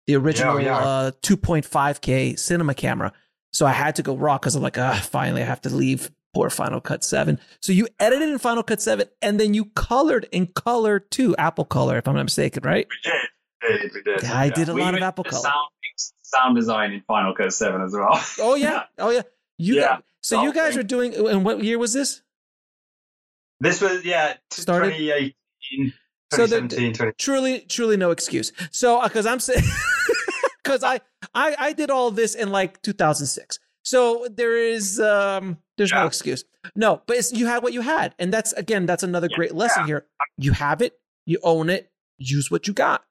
the original yeah. Uh, 2.5K cinema camera. So I had to go raw because I'm like, ah, finally, I have to leave poor Final Cut 7. So you edited in Final Cut 7 and then you colored in color too, Apple Color, if I'm not mistaken, right? we did. We did. We did. I did a We lot of Apple Color. Sound, sound design in Final Cut 7 as well. <laughs> Oh yeah, <laughs> oh yeah. You Yeah. got- so you guys are doing. And what year was this? This was, yeah, Started- 2018, So the- 2017, 20. Truly, truly no excuse. So uh, because I'm saying, <laughs> because I, I I did all this in like 2006. So there is um there's no excuse. No, but it's, you had what you had, and that's again that's another Yeah. great lesson here. You have it, you own it, use what you got.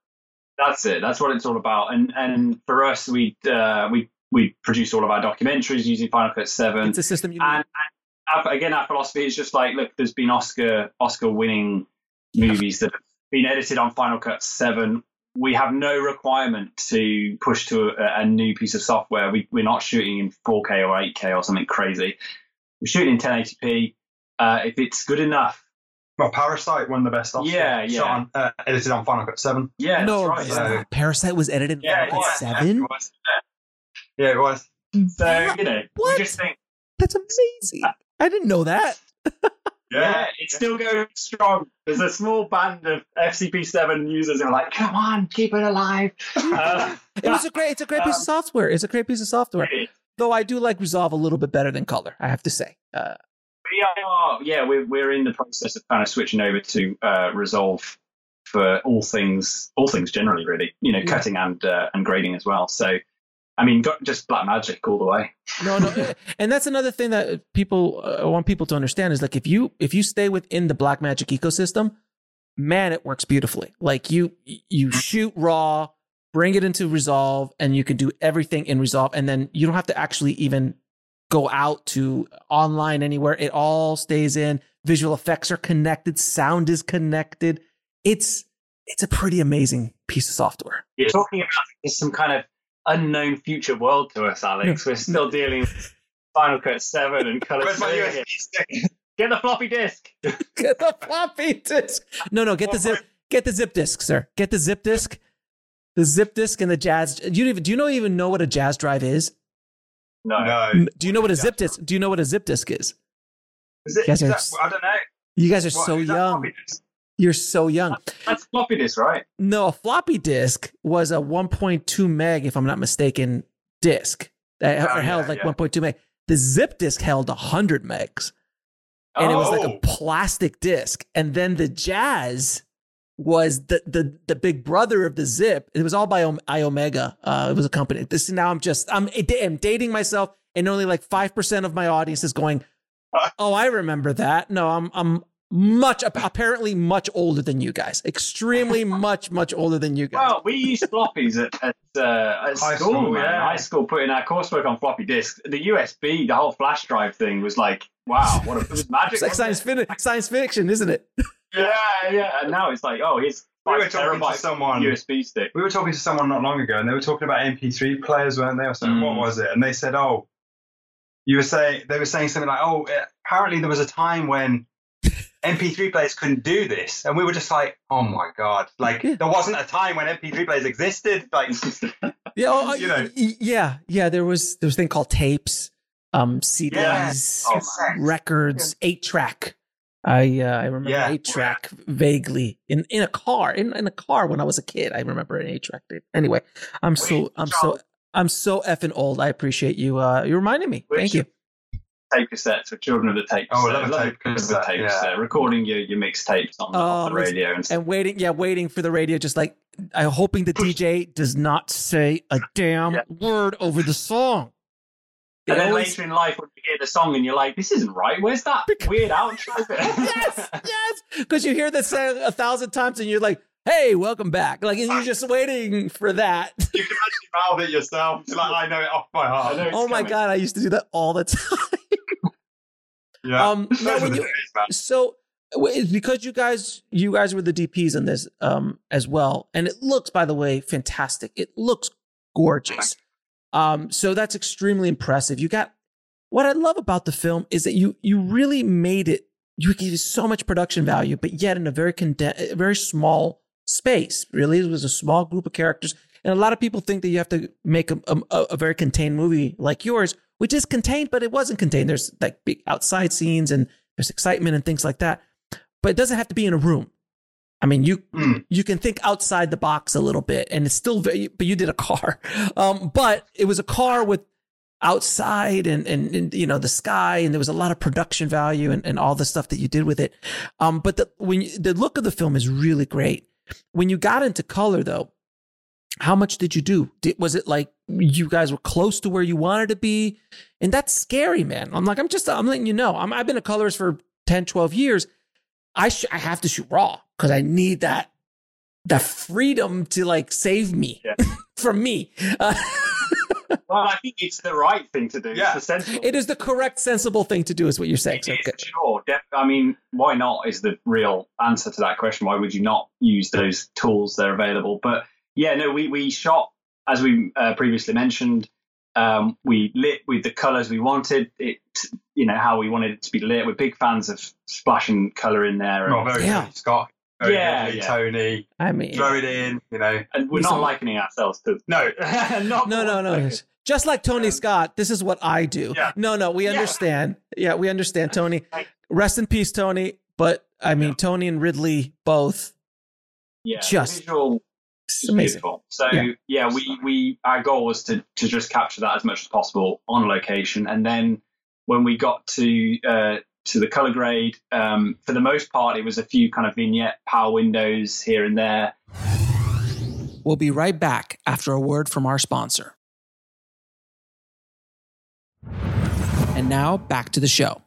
That's it. That's what it's all about. And and for us, we uh, we we produce all of our documentaries using Final Cut Seven. It's a system you and, and our, again, our philosophy is just like, look, there's been Oscar Oscar winning movies that have been edited on Final Cut Seven. We have no requirement to push to a, a new piece of software. We, we're not shooting in 4K or 8K or something crazy. We're shooting in 1080p. Uh, if it's good enough, Well, Parasite won the best Oscar. Yeah, yeah. Shot on, uh, edited on Final Cut 7. yeah, no, that's right. it's yeah. Parasite was edited in Yeah, Final Cut yeah, Seven. it was. Yeah, it was. So you know, What? we just think, That's amazing. I didn't know that. <laughs> yeah, it's still going strong. There's a small band of FCP7 users who are like, come on, keep it alive. <laughs> Uh, It was a great. It's a great piece of software. It's a great piece of software. Though I do like Resolve a little bit better than Color. I have to say. Uh, We are, yeah, we're, we're in the process of kind of switching over to uh, Resolve for all things, all things generally, really. You know, Yeah. cutting and uh, and grading as well. So, I mean, just Blackmagic all the way. No, no, <laughs> and that's another thing that people uh, want people to understand is like if you if you stay within the Blackmagic ecosystem, man, it works beautifully. Like you you shoot raw, bring it into Resolve, and you can do everything in Resolve, and then you don't have to actually even go out to online anywhere. It all stays in. Visual effects are connected, sound is connected. It's it's a pretty amazing piece of software. You're talking about some kind of unknown future world to us, Alex. We're still dealing with Final Cut 7 and Color Where's my 3. USB stick? Get the floppy disk. <laughs> Get the floppy disk. No, no, get the zip. Get the zip disk, sir. Get the zip disk. The zip disk and the Jaz. You don't even, do you know even know what a Jaz drive is? No. No. Do you know what a zip disk? Do you know what a zip disk is? Is it, Guys are that- s- I don't know. You guys are What, so young. floppy disk? You're so young. That's floppy disk, right? No, a floppy disk was a 1.2 meg, if I'm not mistaken, disk that Oh, held yeah, like yeah. 1.2 meg. The zip disk held 100 megs. and it was like a Oh. plastic disc. And then the Jaz was the the the big brother of the Zip. It was all by Om- Iomega. Uh, it was a company. This now I'm just I'm, I'm dating myself, and only like five percent of my audience is going. <laughs> Oh, I remember that. No, I'm I'm much apparently much older than you guys. Extremely <laughs> much much older than you guys. Well, we used floppies at, at, uh, at High school, school, man. yeah. High school, putting our coursework on floppy disks. The USB, the whole flash drive thing was like, wow, what a, it was <laughs> magic. it's like science fin- science fiction, isn't it? it? <laughs> Yeah, yeah. And now it's like, oh, here's We were talking to someone. USB stick. We were talking to someone not long ago, and they were talking about MP3 players, weren't they? Or something. What Mm. was it? And they said, "Oh, you were saying they were saying something like, oh, apparently there was a time when MP3 players couldn't do this," and we were just like, "Oh my god!" Like Yeah. there wasn't a time when MP3 players existed. Like, <laughs> Yeah, oh, <laughs> You know. yeah, yeah. There was there was a thing called tapes, um, CDs, Oh, Cassettes. records, eight track. I uh, I remember Yeah. eight track vaguely in in a car in in a car when I was a kid. I remember an eight track. Anyway, I'm so I'm so I'm so effing old. I appreciate you. Uh, you reminding me. Thank you. Tape cassettes for children of the tapes. Oh, I uh, love a love tape the cassette, tapes, yeah. recording your, your mixtapes on, the- on Oh, the radio and. And waiting, yeah, waiting for the radio. Just like I'm hoping the DJ does not say a damn Yeah. word over the song. It And then always- later in life, when you hear the song and you're like, this isn't right. Where's that <laughs> weird outro bit? yes, yes. Because you hear that song a thousand times and you're like, hey, welcome back. Like, and you're just waiting for that. <laughs> you can actually mouth it yourself. It's like I know it off by heart. I know it's oh my coming. God, I used to do that all the <laughs> time. Yeah. Um, Those <laughs> now were when the you, so it's because you guys, you guys were the DPs in this um, as well. And it looks, by the way, fantastic. It looks gorgeous. Um, so that's extremely impressive. You got what I love about the film is that you you really made it. You gave it so much production value, but yet in a very conde- a very small space. Really, it was a small group of characters, and a lot of people think that you have to make a, a, a very contained movie like yours, which is contained, but it wasn't contained. There's like big outside scenes and there's excitement and things like that, but it doesn't have to be in a room. I mean, you Mm. you can think outside the box a little bit, and it's still very. But you did a car, <laughs> um, but it was a car with outside and, and and you know the sky, and there was a lot of production value and, and all the stuff that you did with it. Um, but the when you, the look of the film is really great. When you got into color, though, how much did you do? Did, was it like you guys were close to where you wanted to be? And that's scary, man. I'm like, I'm just, I'm letting you know. I'm, I've been a colorist for 10, 12 years. I sh- I have to shoot raw because I need that that freedom to like save me Yeah. <laughs> from me. Uh, <laughs> Well, I think it's the right thing to do. Yeah. The it is the correct, sensible thing to do, is what you're saying. So, okay. sure. I mean, why not is the real answer to that question. Why would you not use those tools? They're available. But yeah, no, we, we shot, as we uh, previously mentioned, um, we lit with the colors we wanted it, you know, how we wanted it to be lit. We're big fans of splashing color in there. And, Well, very Yeah. good, Scott. Very Yeah, good, yeah. Tony. I mean, Throw it in, you know. and we're not a- likening ourselves to. No. <laughs> not no, no, no. Just like Tony Scott, this is what I do. Yeah. No, no, we understand. Yeah, we understand, Tony. <laughs> Rest in peace, Tony. But I mean, Tony and Ridley both. Yeah, Just- visual It's It's amazing. Beautiful. So Yeah. yeah. we we our goal was to to just capture that as much as possible on location, and then when we got to uh, to the color grade. Um, for the most part, it was a few kind of vignette power windows here and there. We'll be right back after a word from our sponsor. And now back to the show.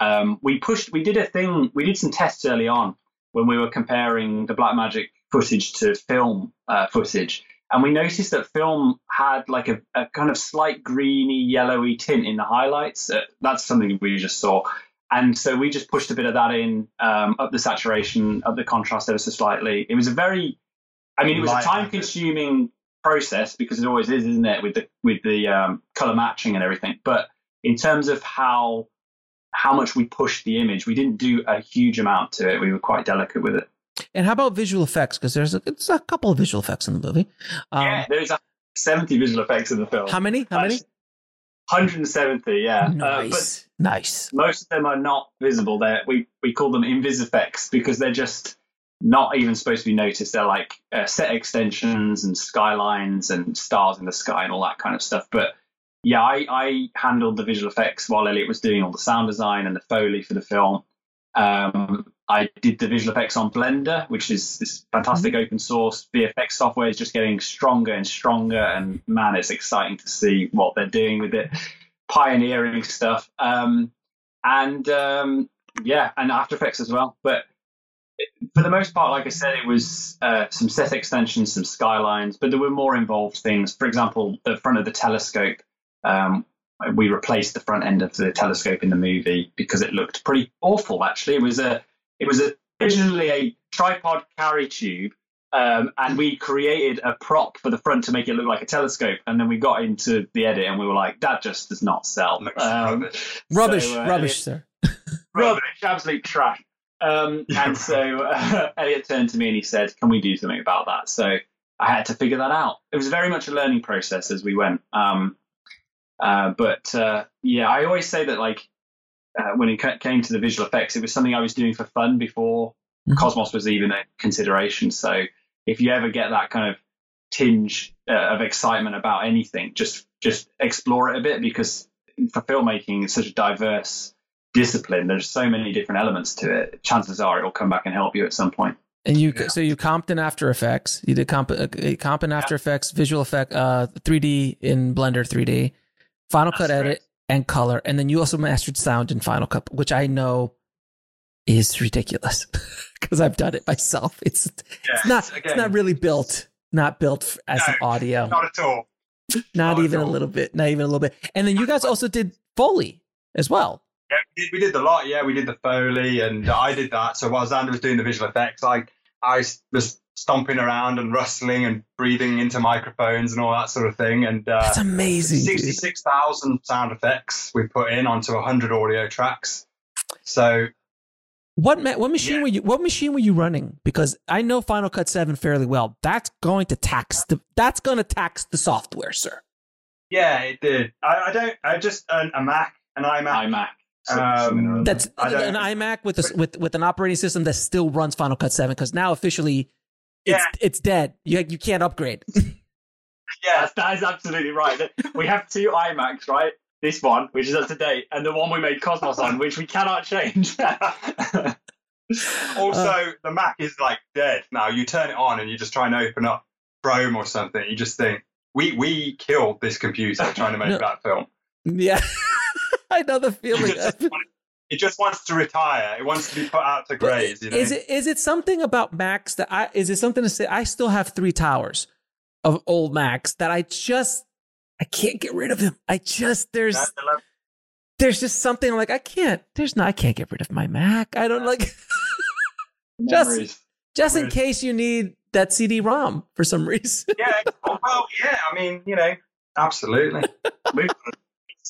Um, we pushed, we did a thing, we did some tests early on when we were comparing the Blackmagic footage to film uh, footage. And we noticed that film had like a, a, kind of slight greeny, yellowy tint in the highlights. Uh, that's something we just saw. And so we just pushed a bit of that in, um, up the saturation, up the contrast ever so slightly. It was a very, I mean, it was a time consuming process because it always is, isn't it, with the with the um, color matching and everything. But in terms of how how much we pushed the image, we didn't do a huge amount to it. We were quite delicate with it. And how about visual effects? Because there's a, it's a couple of visual effects in the movie. Um, yeah, there's a 70 visual effects in the film. How many? How many? 170, yeah. Nice. Uh, nice. Most of them are not visible. There, we we call them invis effects because they're just not even supposed to be noticed. They're like uh, set extensions and skylines and stars in the sky and all that kind of stuff. But yeah, I, I handled the visual effects while Elliot was doing all the sound design and the foley for the film. Um, I did the visual effects on Blender, which is this fantastic mm-hmm. open source VFX software. is just getting stronger and stronger, and man, it's exciting to see what they're doing with it. Pioneering stuff, um, and um, yeah, and After Effects as well. But for the most part, like I said, it was uh, some set extensions, some skylines, but there were more involved things. For example, the front of the telescope. Um, we replaced the front end of the telescope in the movie because it looked pretty awful. Actually, it was a it was originally a tripod carry tube, um, and we created a prop for the front to make it look like a telescope. And then we got into the edit, and we were like, that just does not sell. Um, rubbish, rubbish, so, uh, rubbish, sir. <laughs> rubbish, absolute trash. Um, <laughs> and so uh, <laughs> Elliot turned to me and he said, "Can we do something about that?" So I had to figure that out. It was very much a learning process as we went. Um, uh, but uh, yeah, I always say that like uh, when it came to the visual effects, it was something I was doing for fun before mm-hmm. Cosmos was even a consideration. So if you ever get that kind of tinge uh, of excitement about anything, just just explore it a bit because for filmmaking, it's such a diverse discipline. There's so many different elements to it. Chances are it will come back and help you at some point. And you, yeah. so you comped in After Effects. You did comp, uh, comp in After yeah. Effects, visual effect, uh, 3D in Blender 3D, Final That's Cut right. Edit, and color. And then you also mastered sound in Final Cut, which I know is ridiculous <laughs> because I've done it myself. It's it's not again, it's not really built not built as no, an audio. Not at all. Not, not even a little bit. Not even a little bit. And then you guys also did Foley as well. Yeah, we did, we did the lot. Yeah, we did the Foley, and I did that. So while Zander was doing the visual effects, I I was stomping around and rustling and breathing into microphones and all that sort of thing. And uh, that's amazing. Sixty-six thousand sound effects we put in onto hundred audio tracks. So, what ma- what machine yeah. were you what machine were you running? Because I know Final Cut Seven fairly well. That's going to tax the that's going to tax the software, sir. Yeah, it did. I, I don't. I just a, a Mac, and an iMac. iMac. Um, that's an iMac with a, with with an operating system that still runs Final Cut Seven because now officially it's yeah. it's dead. You you can't upgrade. <laughs> yes, that is absolutely right. We have two iMacs, right? This one, which is up to date, and the one we made Cosmos on, which we cannot change. <laughs> also, uh, the Mac is like dead now. You turn it on and you just try and open up Chrome or something. You just think we we killed this computer trying to make no, that film. Yeah, <laughs> I know the feeling it just wants to retire. It wants to be put out to graze. You know? Is it is it something about Macs that I is it something to say? I still have three towers of old Macs that I just I can't get rid of them. I just there's there's just something like I can't. There's no I can't get rid of my Mac. I don't like <laughs> just just in case you need that CD-ROM for some <laughs> reason. yeah. Well, yeah. I mean, you know, absolutely. <laughs>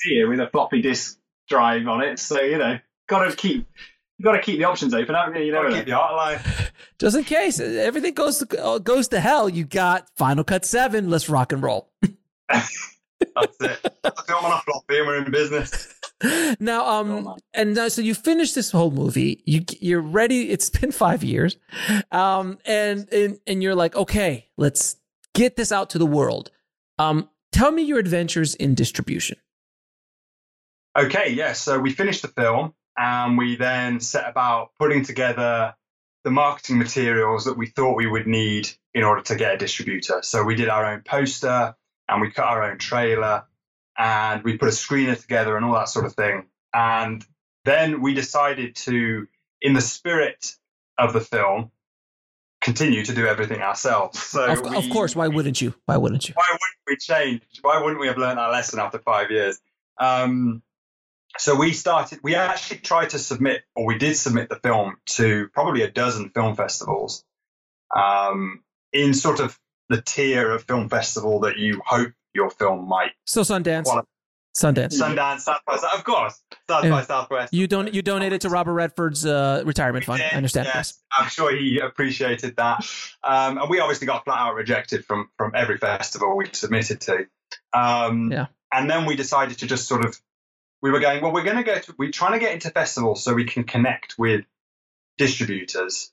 We've see it with a floppy disk drive on it, so you know got to keep you got to keep the options open, haven't you? You know, keep the art alive. <laughs> Just in case everything goes to goes to hell, you got Final Cut Seven. Let's rock and roll. <laughs> That's it. film on a floppy, and we're in business. <laughs> Now, um, and uh, so you finished this whole movie. You you're ready. It's been five years, um, and and and you're like, okay, let's get this out to the world. Um, tell me your adventures in distribution. Okay, yeah. So we finished the film and we then set about putting together the marketing materials that we thought we would need in order to get a distributor. So we did our own poster and we cut our own trailer and we put a screener together and all that sort of thing. And then we decided to, in the spirit of the film, continue to do everything ourselves. So Of, we- of course, why wouldn't you? Why wouldn't you? why wouldn't we change? Why wouldn't we have learned our lesson after five years? Um, so we started. We actually tried to submit, or we did submit the film to probably a dozen film festivals, um, in sort of the tier of film festival that you hope your film might. So Sundance, Quali- Sundance. Sundance, South by South, of course, South by Southwest. You don't you donated to Robert Redford's uh, retirement fund. did, I understand. Yes, I'm sure he appreciated that. Um, and we obviously got flat out rejected from from every festival we submitted to. Um, Yeah. And then we decided to just sort of, we were going, well, we're going to go to, we're trying to get into festivals so we can connect with distributors.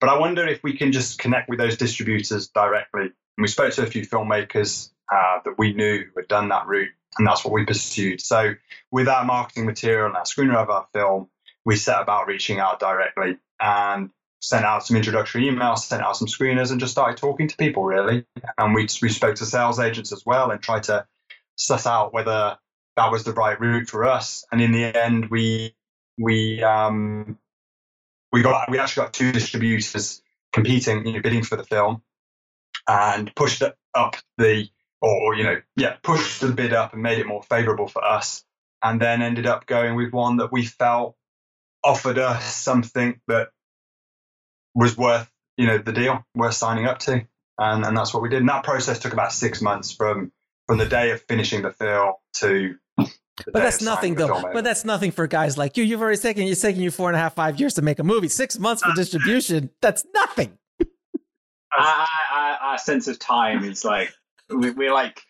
But I wonder if we can just connect with those distributors directly. And we spoke to a few filmmakers uh, that we knew who had done that route, and that's what we pursued. So with our marketing material and our screener of our film, we set about reaching out directly and sent out some introductory emails, sent out some screeners, and just started talking to people really. And we we spoke to sales agents as well and tried to suss out whether that was the right route for us. And in the end, we we um, we got we actually got two distributors competing, you know, bidding for the film, and pushed up the or you know yeah pushed the bid up and made it more favourable for us. And then ended up going with one that we felt offered us something that was worth you know the deal, worth signing up to, and and that's what we did. And that process took about six months from from the day of finishing the film to. The But that's nothing though. film over. But that's nothing for guys like you. You've already taken it's taking you four and a half, five years to make a movie. Six months for distribution. That's nothing. Our, our, our sense of time is like we, we're like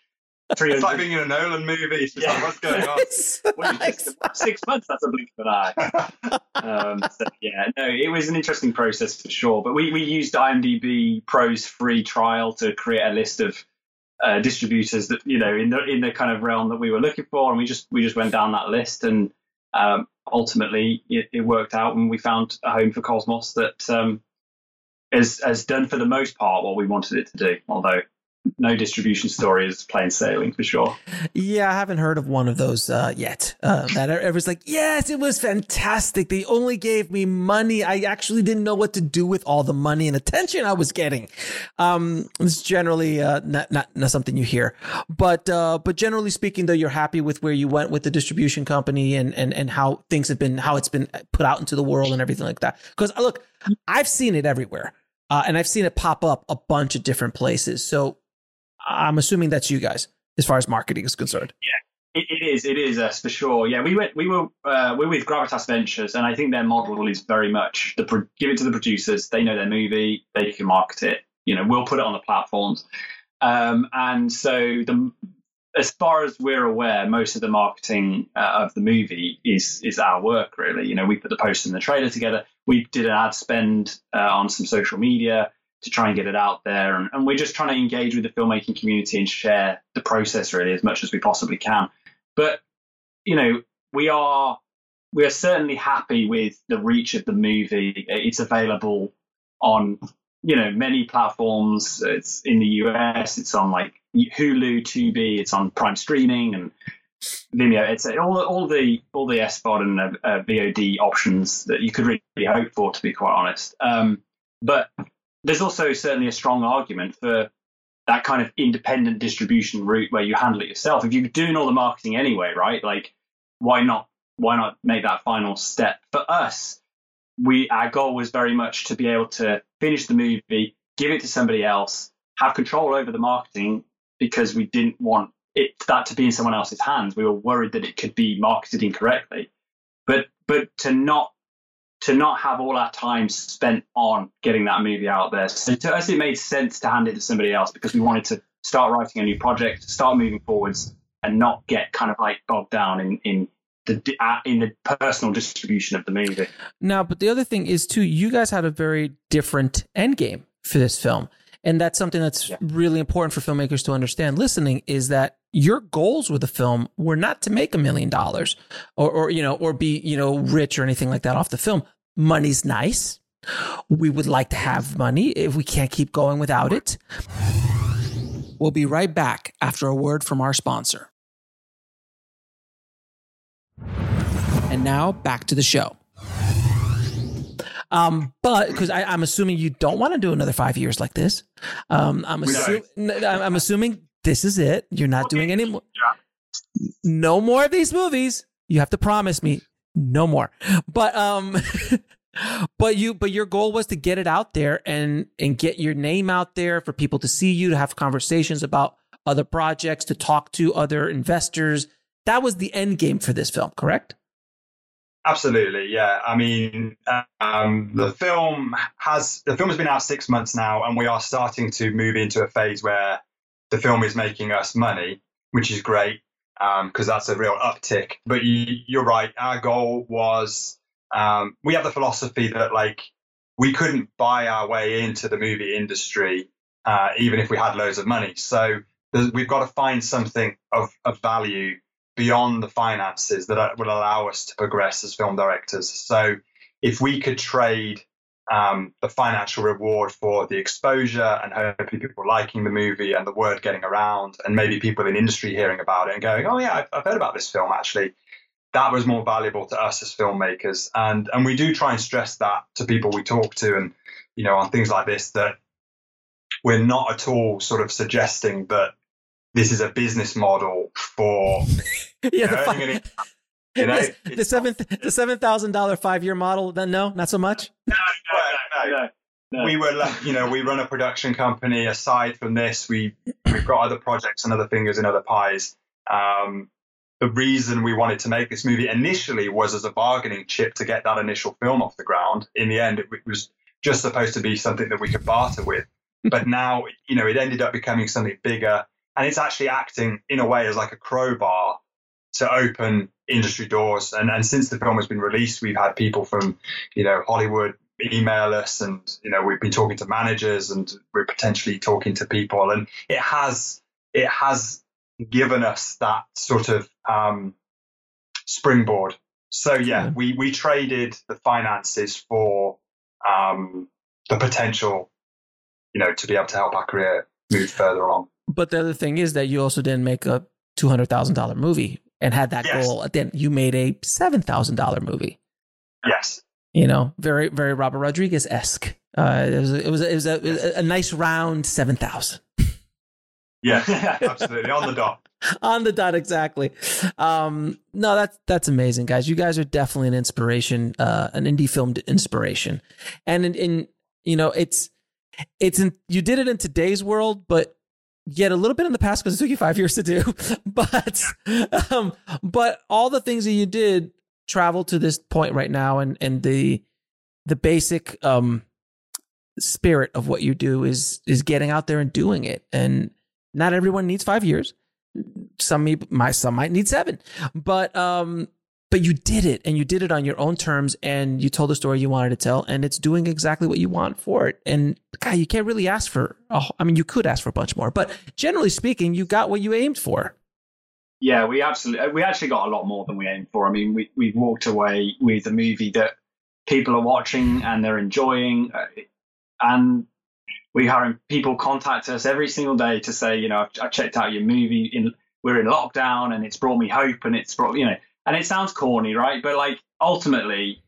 three It's like being in a Nolan movie. It's just Yeah. like, what's going on? It's- Well, just- six months. That's a blink of an eye. <laughs> Um, so yeah, no, it was an interesting process for sure. But we, we used IMDb Pro's free trial to create a list of uh, distributors that you know in the in the kind of realm that we were looking for, and we just we just went down that list, and um, ultimately it, it worked out, and we found a home for Cosmos that um, has has done for the most part what we wanted it to do. Although no distribution story is plain sailing for sure. Yeah, I haven't heard of one of those uh, yet. Uh, that everyone's like, yes, it was fantastic. They only gave me money. I actually didn't know what to do with all the money and attention I was getting. Um, it's generally uh, not, not not something you hear, but uh, but generally speaking, though, you're happy with where you went with the distribution company and and and how things have been, how it's been put out into the world and everything like that. Because look, I've seen it everywhere, uh, and I've seen it pop up a bunch of different places. So I'm assuming that's you guys as far as marketing is concerned. It, it is, it is us for sure. Yeah, we went, we were, uh, we're with Gravitas Ventures, and I think their model is very much the pro- give it to the producers. They know their movie, they can market it. You know, we'll put it on the platforms, um, and so the as far as we're aware, most of the marketing uh, of the movie is is our work. Really, you know, we put the poster and the trailer together. We did an ad spend uh, on some social media to try and get it out there. And, and we're just trying to engage with the filmmaking community and share the process really as much as we possibly can. But, you know, we are we are certainly happy with the reach of the movie. It's available on, you know, many platforms. It's in the US, it's on like Hulu, Tubi, it's on Prime Streaming and Vimeo. It's all all the all the SVOD and uh, VOD options that you could really hope for, to be quite honest. Um, but there's also certainly a strong argument for that kind of independent distribution route where you handle it yourself. If you're doing all the marketing anyway, right? Like, why not? Why not make that final step? For us, we our goal was very much to be able to finish the movie, give it to somebody else, have control over the marketing because we didn't want it that to be in someone else's hands. We were worried that it could be marketed incorrectly. But but to not to not have all our time spent on getting that movie out there. So to us, it made sense to hand it to somebody else because we wanted to start writing a new project, start moving forwards, and not get kind of like bogged down in in the uh, in the personal distribution of the movie. Now, but the other thing is too, you guys had a very different end game for this film. And that's something that's Yeah. really important for filmmakers to understand listening is that your goals with the film were not to make a million dollars or, or, you know, or be, you know, rich or anything like that off the film. Money's nice. We would like to have money if we can't keep going without it. We'll be right back after a word from our sponsor. And now back to the show. Um, but because I'm assuming you don't want to do another five years like this. Um, I'm, assu- I'm assuming this is it. You're not doing any more. No more of these movies. You have to promise me no more. But um, <laughs> but you but your goal was to get it out there and and get your name out there for people to see you, to have conversations about other projects, to talk to other investors. That was the end game for this film, correct? Absolutely, yeah. I mean, um, the film has the film has been out six months now, and we are starting to move into a phase where the film is making us money, which is great because that's a real uptick. But you, you're right. Our goal was um, we have the philosophy that like we couldn't buy our way into the movie industry uh, even if we had loads of money. So we've got to find something of, of value beyond the finances that are- will allow us to progress as film directors. So if we could trade um, the financial reward for the exposure and hopefully people liking the movie and the word getting around and maybe people in industry hearing about it and going, oh yeah, I've, I've heard about this film actually. That was more valuable to us as filmmakers, and and we do try and stress that to people we talk to, and you know on things like this that we're not at all sort of suggesting that this is a business model for <laughs> yeah, you the know, fi- earning an- you know, Yes, the it's seven the seven thousand dollar five year model. Then no, not so much. no, no. No. no, we were you know we run a production company aside from this we we've got other projects and other fingers in other pies um, the reason we wanted to make this movie initially was as a bargaining chip to get that initial film off the ground in the end it was just supposed to be something that we could barter with but now you know it ended up becoming something bigger and it's actually acting in a way as like a crowbar to open industry doors. And and since the film has been released we've had people from you know hollywood email us and you know we've been talking to managers and we're potentially talking to people. And it has it has given us that sort of um, springboard. So yeah we we traded the finances for um, the potential you know to be able to help our career move further on. But the other thing is that you also didn't make a two hundred thousand dollar movie and had that Yes. goal. Then you made a seven thousand dollar movie. yes You know, very very Robert Rodriguez esque. Uh, it was it was it was a, was a, a nice round seven thousand yeah <laughs> absolutely on the dot <laughs> on the dot exactly. Um, no, that's that's amazing, guys. You guys are definitely an inspiration, uh, an indie filmed inspiration, and in, in you know it's it's in you did it in today's world, but yet a little bit in the past because it took you five years to do. <laughs> but um, but all the things that you did travel to this point right now, and and the the basic um spirit of what you do is is getting out there and doing it, and not everyone needs five years some me my some might need seven but um but you did it and you did it on your own terms and you told the story you wanted to tell and it's doing exactly what you want for it and god you can't really ask for oh i mean you could ask for a bunch more but generally speaking you got what you aimed for Yeah, we absolutely we actually got a lot more than we aimed for. I mean, we we walked away with a movie that people are watching and they're enjoying, uh, and we have people contact us every single day to say, you know, I checked out your movie. In we're in lockdown and it's brought me hope and it's brought you know, and it sounds corny, right? But like ultimately,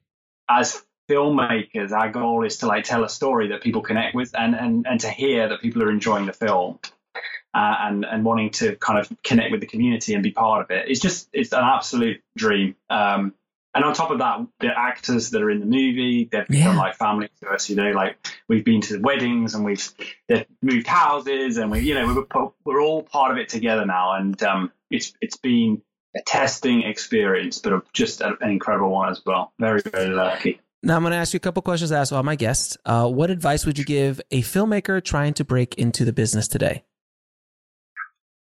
as filmmakers, our goal is to like tell a story that people connect with and and and to hear that people are enjoying the film uh, and and wanting to kind of connect with the community and be part of it. It's just it's an absolute dream. Um, and on top of that, the actors that are in the movie, they've become Yeah. like family to us. You know, like we've been to the weddings and we've they've moved houses and we, you know, we're we're all part of it together now. And um, it's it's been testing experience, but a, just a, an incredible one as well. Very very lucky. now i'm going to ask you a couple questions to ask all my guests uh, what advice would you give a filmmaker trying to break into the business today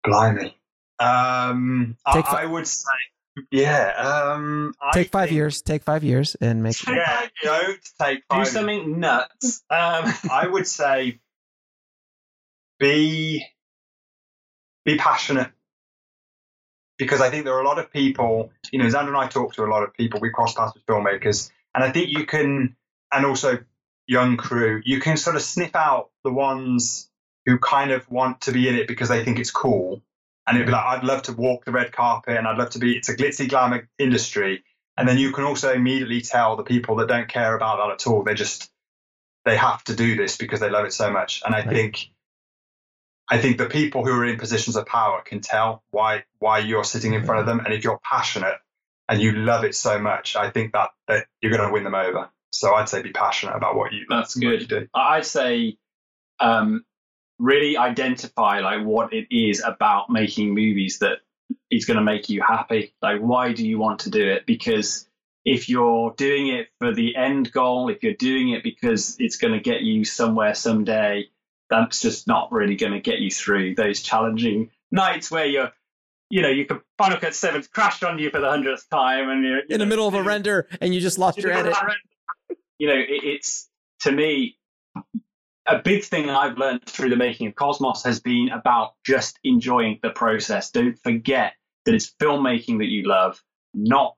Blimey. Um, I, Take fi- I would say, yeah. Um, I take five think- years take five years and make Yeah, don't take Do five. something nuts. <laughs> Um, I would say, be be passionate because I think there are a lot of people, you know, Zander and I talk to a lot of people, we cross paths with filmmakers, and I think you can, and also young crew, you can sort of sniff out the ones who kind of want to be in it because they think it's cool. And it'd be like, I'd love to walk the red carpet and I'd love to be, it's a glitzy glamour industry. And then you can also immediately tell the people that don't care about that at all. They just, they have to do this because they love it so much. And I Right. think, I think the people who are in positions of power can tell why, why you're sitting in front of them. And if you're passionate and you love it so much, I think that, that you're going to win them over. So I'd say be passionate about what you, That's what you good. do. I'd say um, really identify like what it is about making movies that is going to make you happy. Like, why do you want to do it? Because if you're doing it for the end goal, if you're doing it because it's going to get you somewhere someday, that's just not really going to get you through those challenging nights where you're, you know, you can Final Cut Seven's crashed on you for the hundredth time, and you're you in the know, middle of a render and you just lost your edit. <laughs> you know, it, it's to me a big thing I've learned through the making of Cosmos has been about just enjoying the process. Don't forget that it's filmmaking that you love, not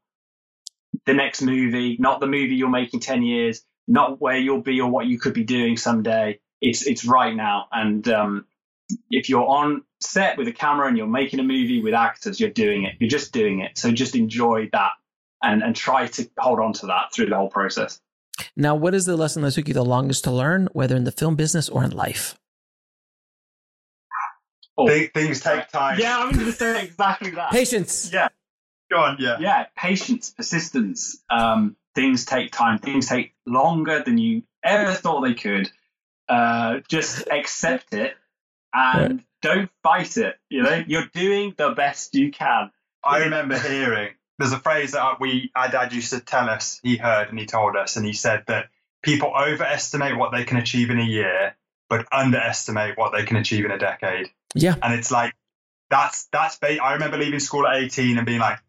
the next movie, not the movie you're making 10 years, not where you'll be or what you could be doing someday. It's, it's right now. And, um, if you're on set with a camera and you're making a movie with actors, you're doing it. You're just doing it. So just enjoy that and, and try to hold on to that through the whole process. Now, what is the lesson that took you the longest to learn, whether in the film business or in life? Oh, Thi- Things take time. Yeah, I'm going to say exactly that. Patience. Yeah, Go on, yeah. yeah, patience, persistence. Um, things take time. Things take longer than you ever thought they could. Uh, just <laughs> accept it and don't fight it. You know, you're doing the best you can. I remember hearing there's a phrase that we our dad used to tell us. He heard and he told us, and he said that people overestimate what they can achieve in a year, but underestimate what they can achieve in a decade. Yeah. And it's like that's that's. Ba- I remember leaving school at 18 and being like,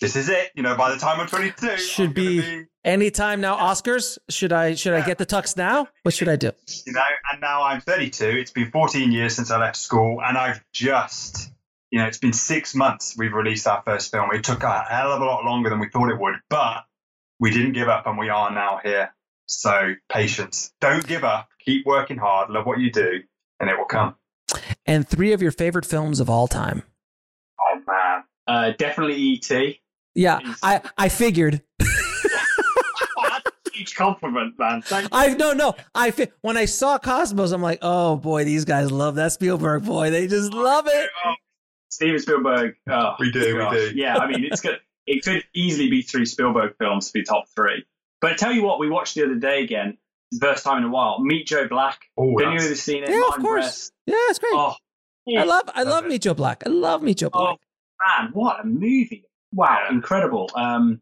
"This is it." You know, by the time I'm 22, Should I'm gonna be- Anytime now, Oscars. Should I should I get the tux now? What should I do? you know. And now I'm 32. It's been 14 years since I left school, and I've just, you know, it's been six months we've released our first film. It took a hell of a lot longer than we thought it would, but we didn't give up, and we are now here. So patience. Don't give up. Keep working hard. Love what you do, and it will come. And three of your favorite films of all time. Oh man. Uh, definitely E.T. Yeah, I I figured. Oh, <laughs> that's a huge compliment, man. Thank you. I no no. I fi- when I saw Cosmos, I'm like, oh boy, these guys love that Spielberg boy. They just love it. Steven Spielberg. Oh, We do, we gosh. do. Yeah, I mean, it's good. It could easily be three Spielberg films to be top three. But I tell you what, we watched the other day again, first time in a while. Meet Joe Black. Oh, Don't you ever seen it? Yeah, of course. Brest. Yeah, it's great. Oh, I love I Love love. Meet Joe Black. I love Meet Joe Black. oh man, what a movie! Wow, Yeah. incredible. Um,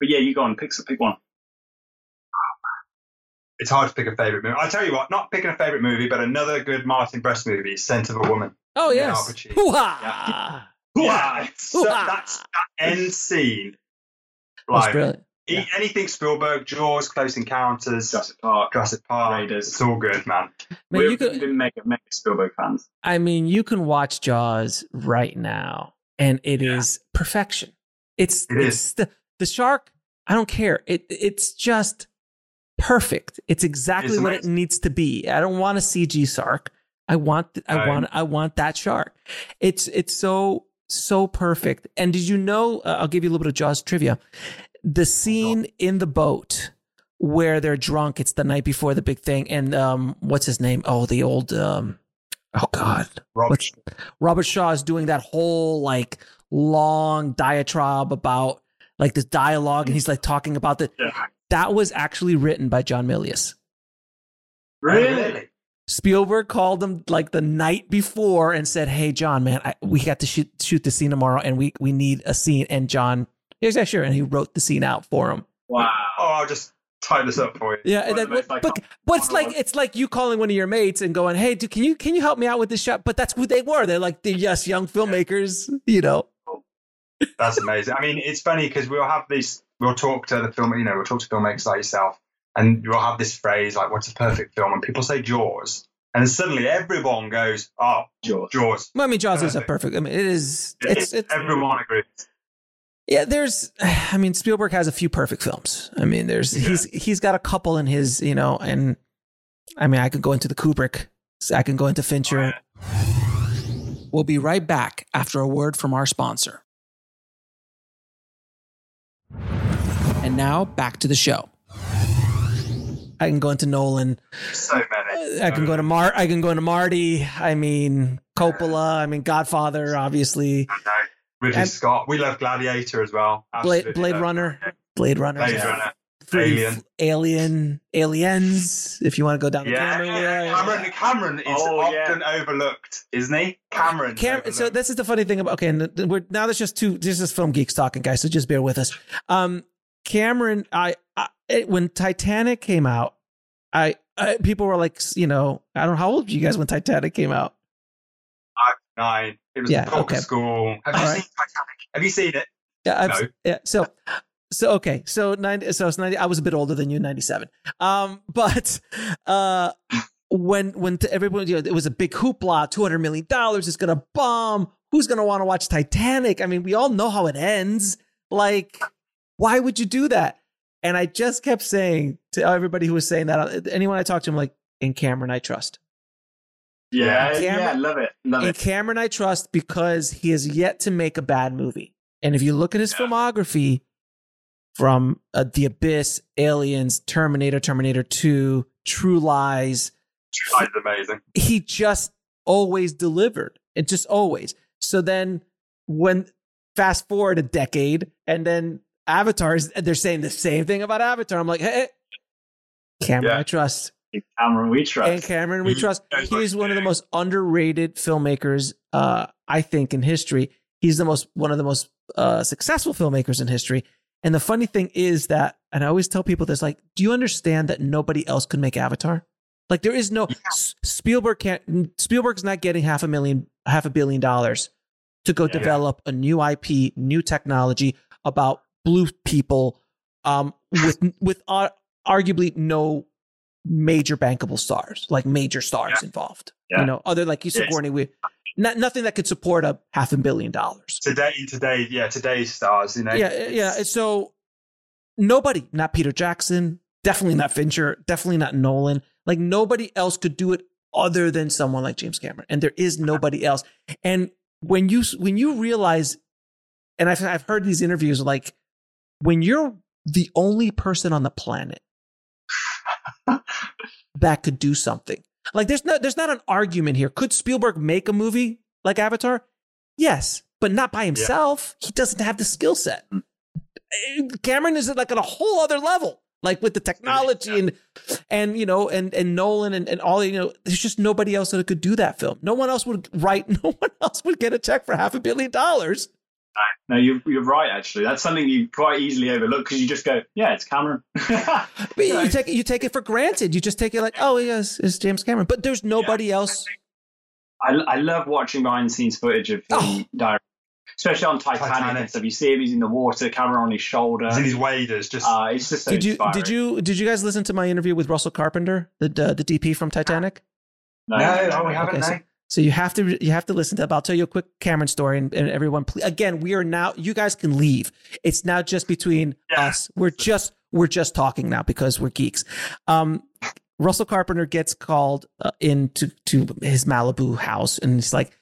but yeah, you go on, pick pick one. it's hard to pick a favorite movie. I tell you what, not picking a favorite movie, but another good Martin Brest movie Scent of a Woman. Oh Yeah, yes. Al Pacino. Hoo-ha! Yeah, <laughs> so Hoo-ha! that's that end scene. That's Like brilliant. e- anything Spielberg, Jaws, Close Encounters, Jurassic Park. Jurassic Park, Raiders. it's all good, man. Man, We've you could, been mega, mega Spielberg fans. I mean, you can watch Jaws right now, and it is Yeah. perfection. It's It it's is. the the shark. I don't care. It it's just perfect. It's exactly It's what it needs to be. I don't want a CG shark. I want I Right. want I want that shark. It's it's so so perfect. And did you know? Uh, I'll give you a little bit of Jaws trivia. The scene in the boat where they're drunk. It's the night before the big thing, and um, what's his name? Oh, the old um, oh god, Rob, What's- Robert Shaw is doing that whole like long diatribe about like this dialogue, and he's like talking about the Yeah. that was actually written by John Milius. Really? Spielberg called him like the night before and said, "Hey, John, man, I, we got to shoot shoot the scene tomorrow, and we we need a scene." And John, here's yeah, sure, and he wrote the scene out for him. Wow. Oh, I'll just tie this up for you. Yeah, and of that, the most but but it's like it's like you calling one of your mates and going, "Hey, dude, can you can you help me out with this shot?" But that's who they were. They're like the yes, young filmmakers, you know. That's amazing. I mean, it's funny because we'll have these, we'll talk to the film, you know, we'll talk to filmmakers like yourself, and we'll have this phrase like, what's a perfect film? And people say Jaws. And suddenly everyone goes, "Oh, Jaws. Jaws." Well, I mean, Jaws is a Perfect. perfect. I mean, it is. It's it's everyone agrees. Yeah. There's. <sighs> I mean, Spielberg has a few perfect films. I mean, there's he's he's got a couple in his you know, and I mean, I could go into the Kubrick. I can go into Fincher. We'll be right back after a word from our sponsor. And now back to the show. I can go into Nolan. So many. I can go to Mar. I can go into Marty. I mean, Coppola. I mean, Godfather. Obviously, Ridley And- Scott. We love Gladiator as well. Blade, Absolutely Blade love Runner. Blade Runner. Blade yeah. Runner. Alien. Alien. Aliens. If you want to go down the Yeah, camera. Cameron. Cameron is Oh, yeah. often overlooked, isn't he? Cameron. Cam- so this is the funny thing about okay, and we're now there's just two. this is film geeks talking, guys. So just bear with us. Um, Cameron, I, I it, when Titanic came out, I, I people were like, you know, I don't know how old were you guys when Titanic came out. Nine. It was Yeah, the proper okay. school. Have you All seen. Titanic? Have you seen it? Yeah, I've, No. yeah. So, so okay, so ninety. So it's ninety. I was a bit older than you, ninety seven. Um, but uh, when when everybody, you know, it was a big hoopla. Two hundred million dollars is gonna bomb. Who's gonna want to watch Titanic? I mean, we all know how it ends. Like, why would you do that? And I just kept saying to everybody who was saying that, anyone I talked to, I'm like, in Cameron, I trust. Yeah, Cameron- yeah, love it, love In it. Cameron, I trust because he has yet to make a bad movie. And if you look at his Yeah. filmography from uh, The Abyss, Aliens, Terminator, Terminator 2, True Lies, True Lies is amazing. he just always delivered. It just always. So then when fast forward a decade and then Avatars, they're saying the same thing about Avatar. I'm like, hey, Cameron, Yeah. I trust. Cameron, we Trust. And. Cameron, we Mhm. trust. He's one of the most underrated filmmakers, uh, I think, in history. He's the most one of the most uh, successful filmmakers in history. And the funny thing is that, and I always tell people this: like, do you understand that nobody else could make Avatar? Like, there is no S- Spielberg can't. Spielberg's not getting half a million, half a billion dollars to go Yeah. develop a new IP, new technology about blue people, um, with with uh, arguably no major bankable stars, like major stars involved. Yeah. You know, other like you said. Sigourney Weaver, not nothing that could support a half a billion dollars. Today, today, yeah, today's stars, you know. Yeah, yeah. So nobody, not Peter Jackson, definitely not Fincher, definitely not Nolan. Like nobody else could do it other than someone like James Cameron, and there is nobody else. And when you when you realize, and I've I've heard these interviews, like when you're the only person on the planet that could do something. Like there's no there's not an argument here. Could Spielberg make a movie like Avatar? Yes, but not by himself. He doesn't have the skill set. Cameron is like on a whole other level. Like with the technology and and you know and and Nolan and, and all you know, there's just nobody else that could do that film. No one else would write. <laughs> No one else would get a check for half a billion dollars. No, you're, you're right, actually. That's something you quite easily overlook because you just go, yeah, it's Cameron. <laughs> But you take it, you take it for granted. You just take it like, oh yes, it's James Cameron. But there's nobody else. I, I love watching behind the scenes footage of him Oh. direct, especially on Titanic, Titanic. and stuff. You see him, he's in the water, camera on his shoulder. He's in his waders, just Uh, it's just so Did you inspiring. did you did you guys listen to my interview with Russell Carpenter, the uh, the DP from Titanic? No, no, no, we haven't. Okay, so- no. So you have to you have to listen to. That. I'll tell you a quick Cameron story, and, and everyone, please, again, we are now. You guys can leave. It's now just between Yeah. us. We're just we're just talking now because we're geeks. Um, Russell Carpenter gets called uh, into to his Malibu house, and he's like,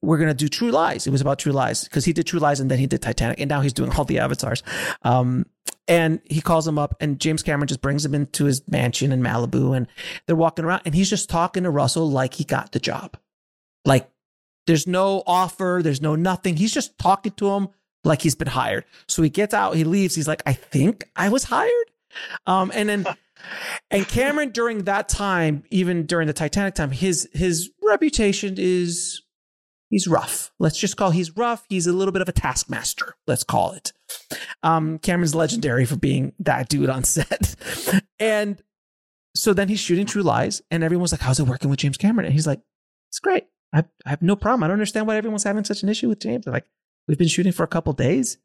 "We're gonna do True Lies." It was about True Lies because he did True Lies and then he did Titanic, and now he's doing all the avatars. Um, and he calls him up, and James Cameron just brings him into his mansion in Malibu, and they're walking around, and he's just talking to Russell like he got the job. Like there's no offer, there's no nothing. He's just talking to him like he's been hired. So he gets out, he leaves. He's like, I think I was hired. Um, and then, <laughs> and Cameron during that time, even during the Titanic time, his his reputation is he's rough. Let's just call he's rough. He's a little bit of a taskmaster. Let's call it. Um, Cameron's legendary for being that dude on set. <laughs> and so then he's shooting True Lies, and everyone's like, "How's it working with James Cameron?" And he's like, "It's great. I, I have no problem. I don't understand why everyone's having such an issue with James. They're like, we've been shooting for a couple days.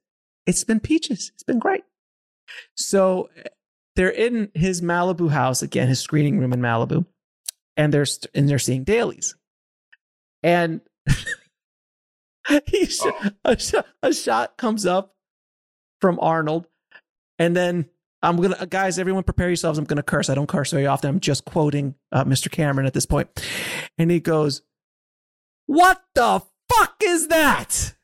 It's been peaches. It's been great. So they're in his Malibu house again, his screening room in Malibu, and they're st- and they're seeing dailies, and <laughs> he sh- Oh. a, sh- a shot comes up from Arnold, and then I'm gonna guys, everyone prepare yourselves. I'm gonna curse. I don't curse very often. I'm just quoting uh, Mr. Cameron at this point, and he goes, "What the fuck is that?"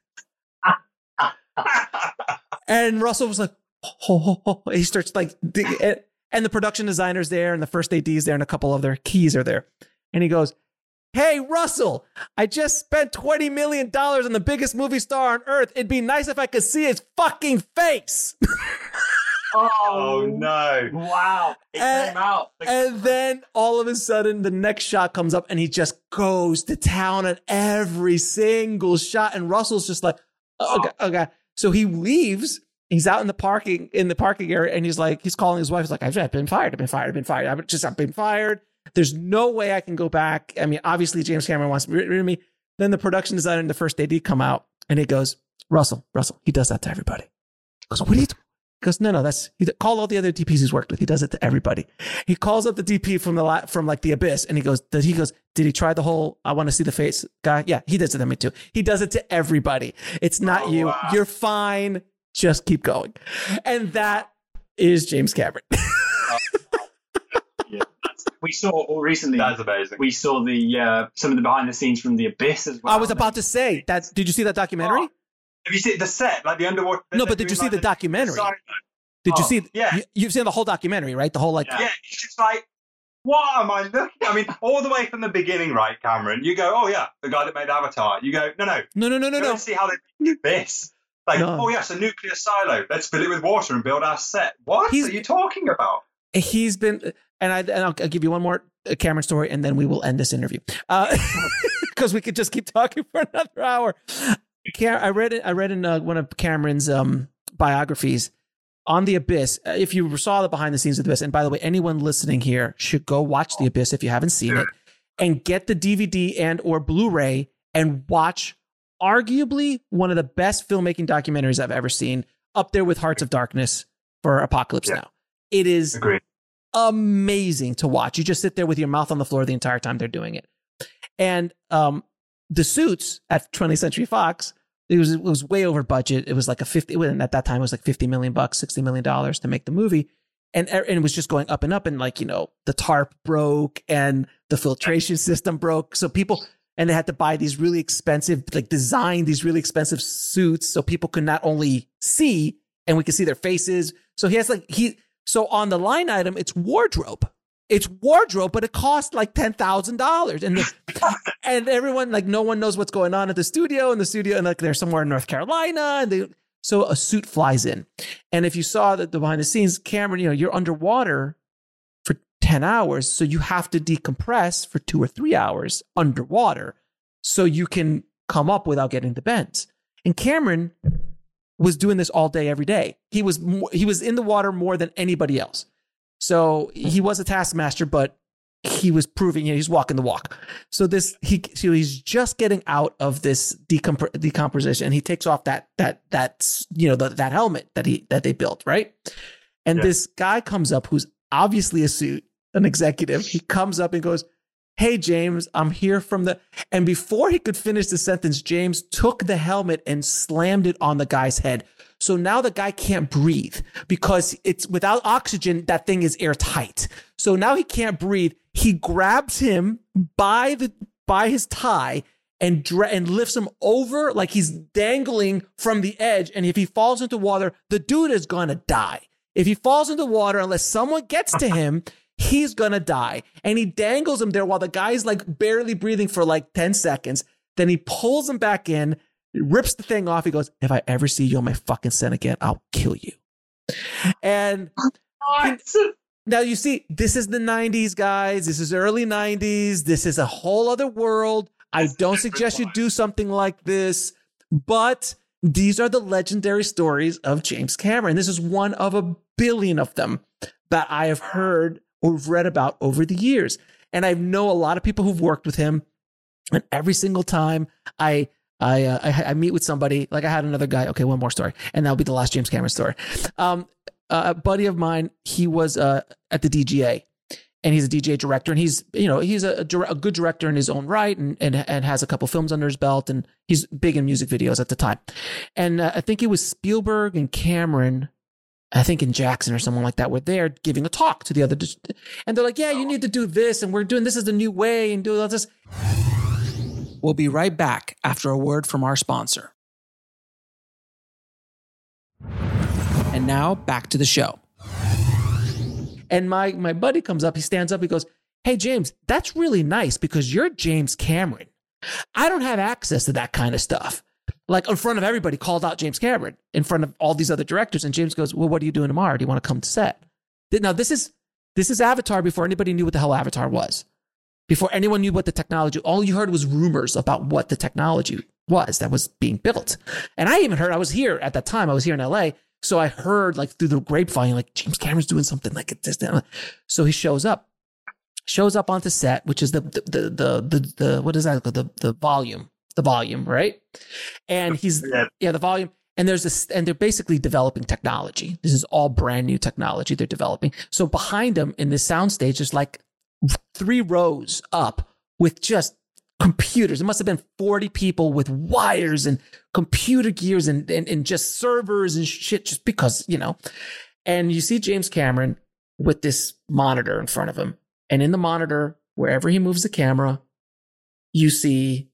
<laughs> And Russell was like, oh, oh, oh. he starts like, and the production designer's there, and the first AD's there, and a couple of their keys are there. And he goes, Hey, Russell, I just spent $20 million on the biggest movie star on earth. It'd be nice if I could see his fucking face. <laughs> oh no! Wow. It Uh, came out. And then all of a sudden, the next shot comes up, and he just goes to town on every single shot. And Russell's just like, oh, okay, okay. So he leaves. He's out in the parking in the parking area, and he's like, he's calling his wife. He's like, I've been fired. I've been fired. I've been fired. I've just I've been fired. There's no way I can go back. I mean, obviously James Cameron wants to rid of me. Then the production designer and the first AD come out, and he goes, Russell, Russell, he does that to everybody. He goes, what are you? He goes, no, no, that's he call all the other DPs he's worked with. He does it to everybody. He calls up the DP from the la- from like the abyss, and he goes, did he goes, did he try the whole I want to see the face guy? Yeah, he does it to me too. He does it to everybody. It's not Oh, you. wow. You're fine. Just keep going. And that is James Cameron. <laughs> yeah. We saw recently. That's amazing. we saw the uh, some of the behind the scenes from the abyss as well. I was about to say that. Did you see that documentary? Have you seen the set, like the underwater? No, but did you see the documentary? Sorry. Did you Oh, see? yeah. You, you've seen the whole documentary, right? The whole like. Yeah, it's just like, what am I looking? I mean, all the way from the beginning, right, Cameron? You go, oh yeah, the guy that made Avatar. You go, no, no, No, no, no, no, no. see how they do this. Like, No. oh yes, a nuclear silo. Let's fill it with water and build our set. What He's- are you talking about? He's been, and I, and I'll, I'll give you one more uh, Cameron story, and then we will end this interview, <laughs> because we could just keep talking for another hour. I read it. I read in uh, one of Cameron's um, biographies on the Abyss. uh, If you saw the behind the scenes of the Abyss, and by the way, anyone listening here should go watch the Abyss if you haven't seen it, and get the DVD and or Blu-ray and watch arguably one of the best filmmaking documentaries I've ever seen, up there with Hearts of Darkness for Apocalypse Yeah. Now. It is Agreed. amazing to watch. You just sit there with your mouth on the floor the entire time they're doing it. And um, the suits at 20th Century Fox, it was it was way over budget. It was like a 50 and at that time it was like 50 million bucks, 60 million dollars to make the movie. And, er, and it was just going up and up and like, you know, the tarp broke and the filtration system broke. So people and they had to buy these really expensive, like design these really expensive suits so people could not only see and we could see their faces. So he has like he so on the line item, it's wardrobe. It's wardrobe, but it costs like ten thousand dollars, and the, <laughs> and everyone like no one knows what's going on at the studio, and the studio and like they're somewhere in North Carolina, and they so a suit flies in, and if you saw the, the behind the scenes, Cameron, you know you're underwater for ten hours, so you have to decompress for two or three hours underwater, so you can come up without getting the bends. And Cameron was doing this all day, every day. He was he was in the water more than anybody else. So he was a taskmaster, but he was proving you know, he's walking the walk. So this he so he's just getting out of this decomp- decomposition, and he takes off that that that you know the, that helmet that he that they built right. And Yeah. this guy comes up who's obviously a suit, an executive. He comes up and goes, "Hey James, I'm here from the." And before he could finish the sentence, James took the helmet and slammed it on the guy's head. So now the guy can't breathe because it's without oxygen, that thing is airtight. So now he can't breathe. He grabs him by the by his tie and dra- and lifts him over like he's dangling from the edge. And if he falls into water, the dude is gonna die. If he falls into water, unless someone gets to him, he's gonna die. And he dangles him there while the guy's like barely breathing for like 10 seconds. Then he pulls him back in, rips the thing off. He goes, If I ever see you on my fucking set again, I'll kill you. And now you see, this is the 90s, guys. This is early 90s. This is a whole other world. I don't suggest you do something like this, but these are the legendary stories of James Cameron. This is one of a billion of them that I have heard have read about over the years. And I know a lot of people who've worked with him. And every single time I I, uh, I I meet with somebody, like I had another guy. Okay, one more story, and that'll be the last James Cameron story. Um, a buddy of mine, he was uh, at the DGA, and he's a DJ director, and he's you know he's a, a, good director in his own right, and, and and has a couple films under his belt, and he's big in music videos at the time. And uh, I think it was Spielberg and Cameron, I think in Jackson or someone like that, were there giving a talk to the other, and they're like, "Yeah, you need to do this, and we're doing this is the new way, and do all this." We'll be right back after a word from our sponsor. And now back to the show. And my my buddy comes up, he stands up, he goes, Hey James, that's really nice because you're James Cameron. I don't have access to that kind of stuff. Like in front of everybody, called out James Cameron in front of all these other directors. And James goes, Well, what are you doing tomorrow? Do you want to come to set? Now this is this is Avatar before anybody knew what the hell Avatar was. Before anyone knew what the technology, all you heard was rumors about what the technology was that was being built. And I even heard, I was here at that time, I was here in LA. So I heard like through the grapevine, like James Cameron's doing something like this. So he shows up, shows up onto set, which is the, the, the, the, the, what is that? The, the volume, the volume, right? And he's, <laughs> yeah, yeah the volume and there's this and they're basically developing technology this is all brand new technology they're developing so behind them in this soundstage there's like three rows up with just computers. It must have been 40 people with wires and computer gears and, and, and just servers and shit, just because, you know. And you see James Cameron with this monitor in front of him. And in the monitor, wherever he moves the camera, you see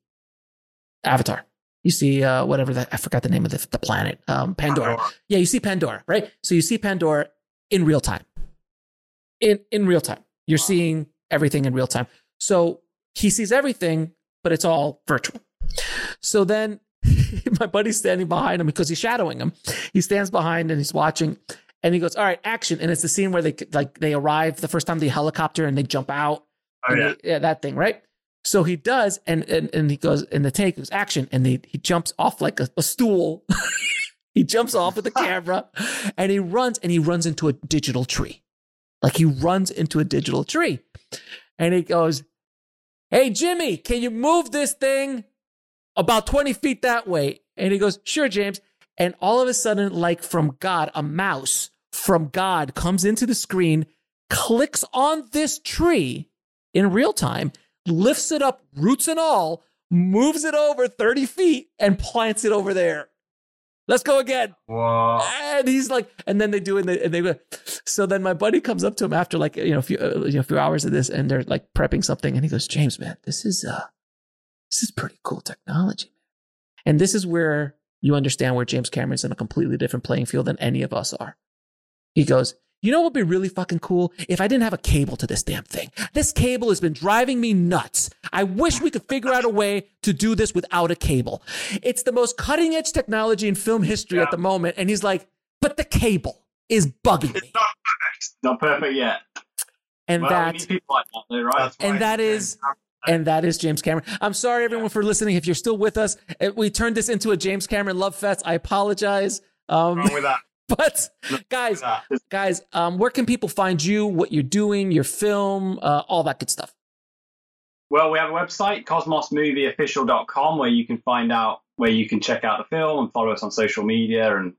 Avatar. You see uh, whatever that I forgot the name of the, the planet, um, Pandora. Yeah, you see Pandora, right? So you see Pandora in real time. In in real time, you're seeing everything in real time. So he sees everything, but it's all virtual. So then <laughs> my buddy's standing behind him because he's shadowing him. He stands behind and he's watching and he goes, all right, action. And it's the scene where they like they arrive the first time the helicopter and they jump out. Oh, yeah. They, yeah, that thing, right? So he does, and and, and he goes, and the take goes action, and they, he jumps off like a, a stool. <laughs> he jumps off with the <laughs> camera, and he runs, and he runs into a digital tree, like he runs into a digital tree, and he goes, Hey, Jimmy, can you move this thing about 20 feet that way? And he goes, Sure, James. And all of a sudden, like from God, a mouse from God comes into the screen, clicks on this tree in real time, lifts it up, roots and all, moves it over 30 feet, and plants it over there. Let's go again. Wow. And he's like, and then they do it, and they, go. So then my buddy comes up to him after like you know a few uh, you know a few hours of this, and they're like prepping something, and he goes, James, man, this is uh, this is pretty cool technology, and this is where you understand where James Cameron's in a completely different playing field than any of us are. He goes, you know what would be really fucking cool? If I didn't have a cable to this damn thing. This cable has been driving me nuts. I wish we could figure out a way to do this without a cable. It's the most cutting edge technology in film history yeah. at the moment. And he's like, but the cable is bugging me. It's not perfect. Not perfect yet. And well, that, like that right? and that is and that is James Cameron. I'm sorry, everyone, for listening. If you're still with us, we turned this into a James Cameron love fest. I apologize. Um, wrong with that? <laughs> But guys, guys, um, where can people find you? What you're doing, your film, uh, all that good stuff. Well, we have a website, cosmosmovieofficial.com, where you can find out where you can check out the film and follow us on social media and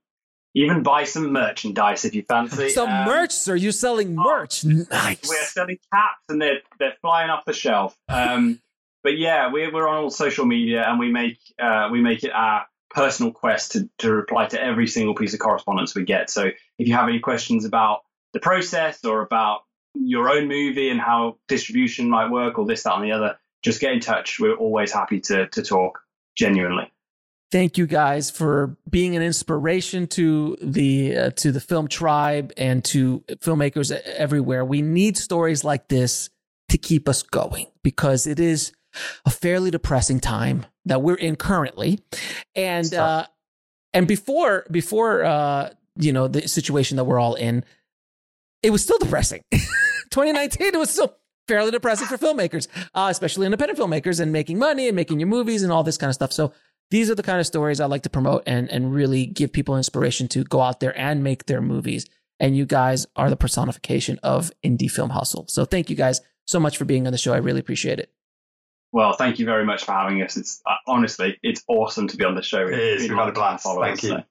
even buy some merchandise if you fancy. <laughs> Some um, merch, sir. You're selling oh, merch. Oh, nice. We're selling caps and they're they're flying off the shelf. Um, but yeah, we're we're on all social media and we make uh, we make it our personal quest to, to reply to every single piece of correspondence we get. So if you have any questions about the process or about your own movie and how distribution might work or this, that, and the other, just get in touch. We're always happy to, to talk genuinely. Thank you guys for being an inspiration to the uh, to the film tribe and to filmmakers everywhere. We need stories like this to keep us going because it is a fairly depressing time that we're in currently, and uh, and before before uh, you know the situation that we're all in, it was still depressing. <laughs> 2019, it was still fairly depressing for filmmakers, uh, especially independent filmmakers, and making money and making your movies and all this kind of stuff. So these are the kind of stories I like to promote and and really give people inspiration to go out there and make their movies. And you guys are the personification of indie film hustle. So thank you guys so much for being on the show. I really appreciate it. Well, thank you very much for having us. It's uh, honestly, it's awesome to be on the show. It is. We've had a blast. Thank you. So.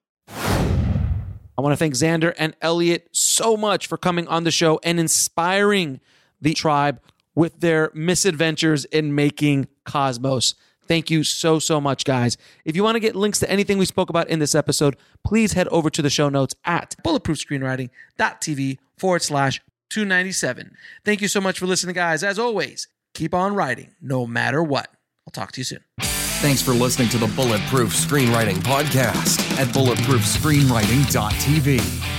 I want to thank Zander and Elliot so much for coming on the show and inspiring the tribe with their misadventures in making Cosmos. Thank you so, so much, guys. If you want to get links to anything we spoke about in this episode, please head over to the show notes at bulletproofscreenwriting.tv forward slash 297. Thank you so much for listening, guys. As always, keep on writing no matter what. I'll talk to you soon. Thanks for listening to the Bulletproof Screenwriting Podcast at bulletproofscreenwriting.tv.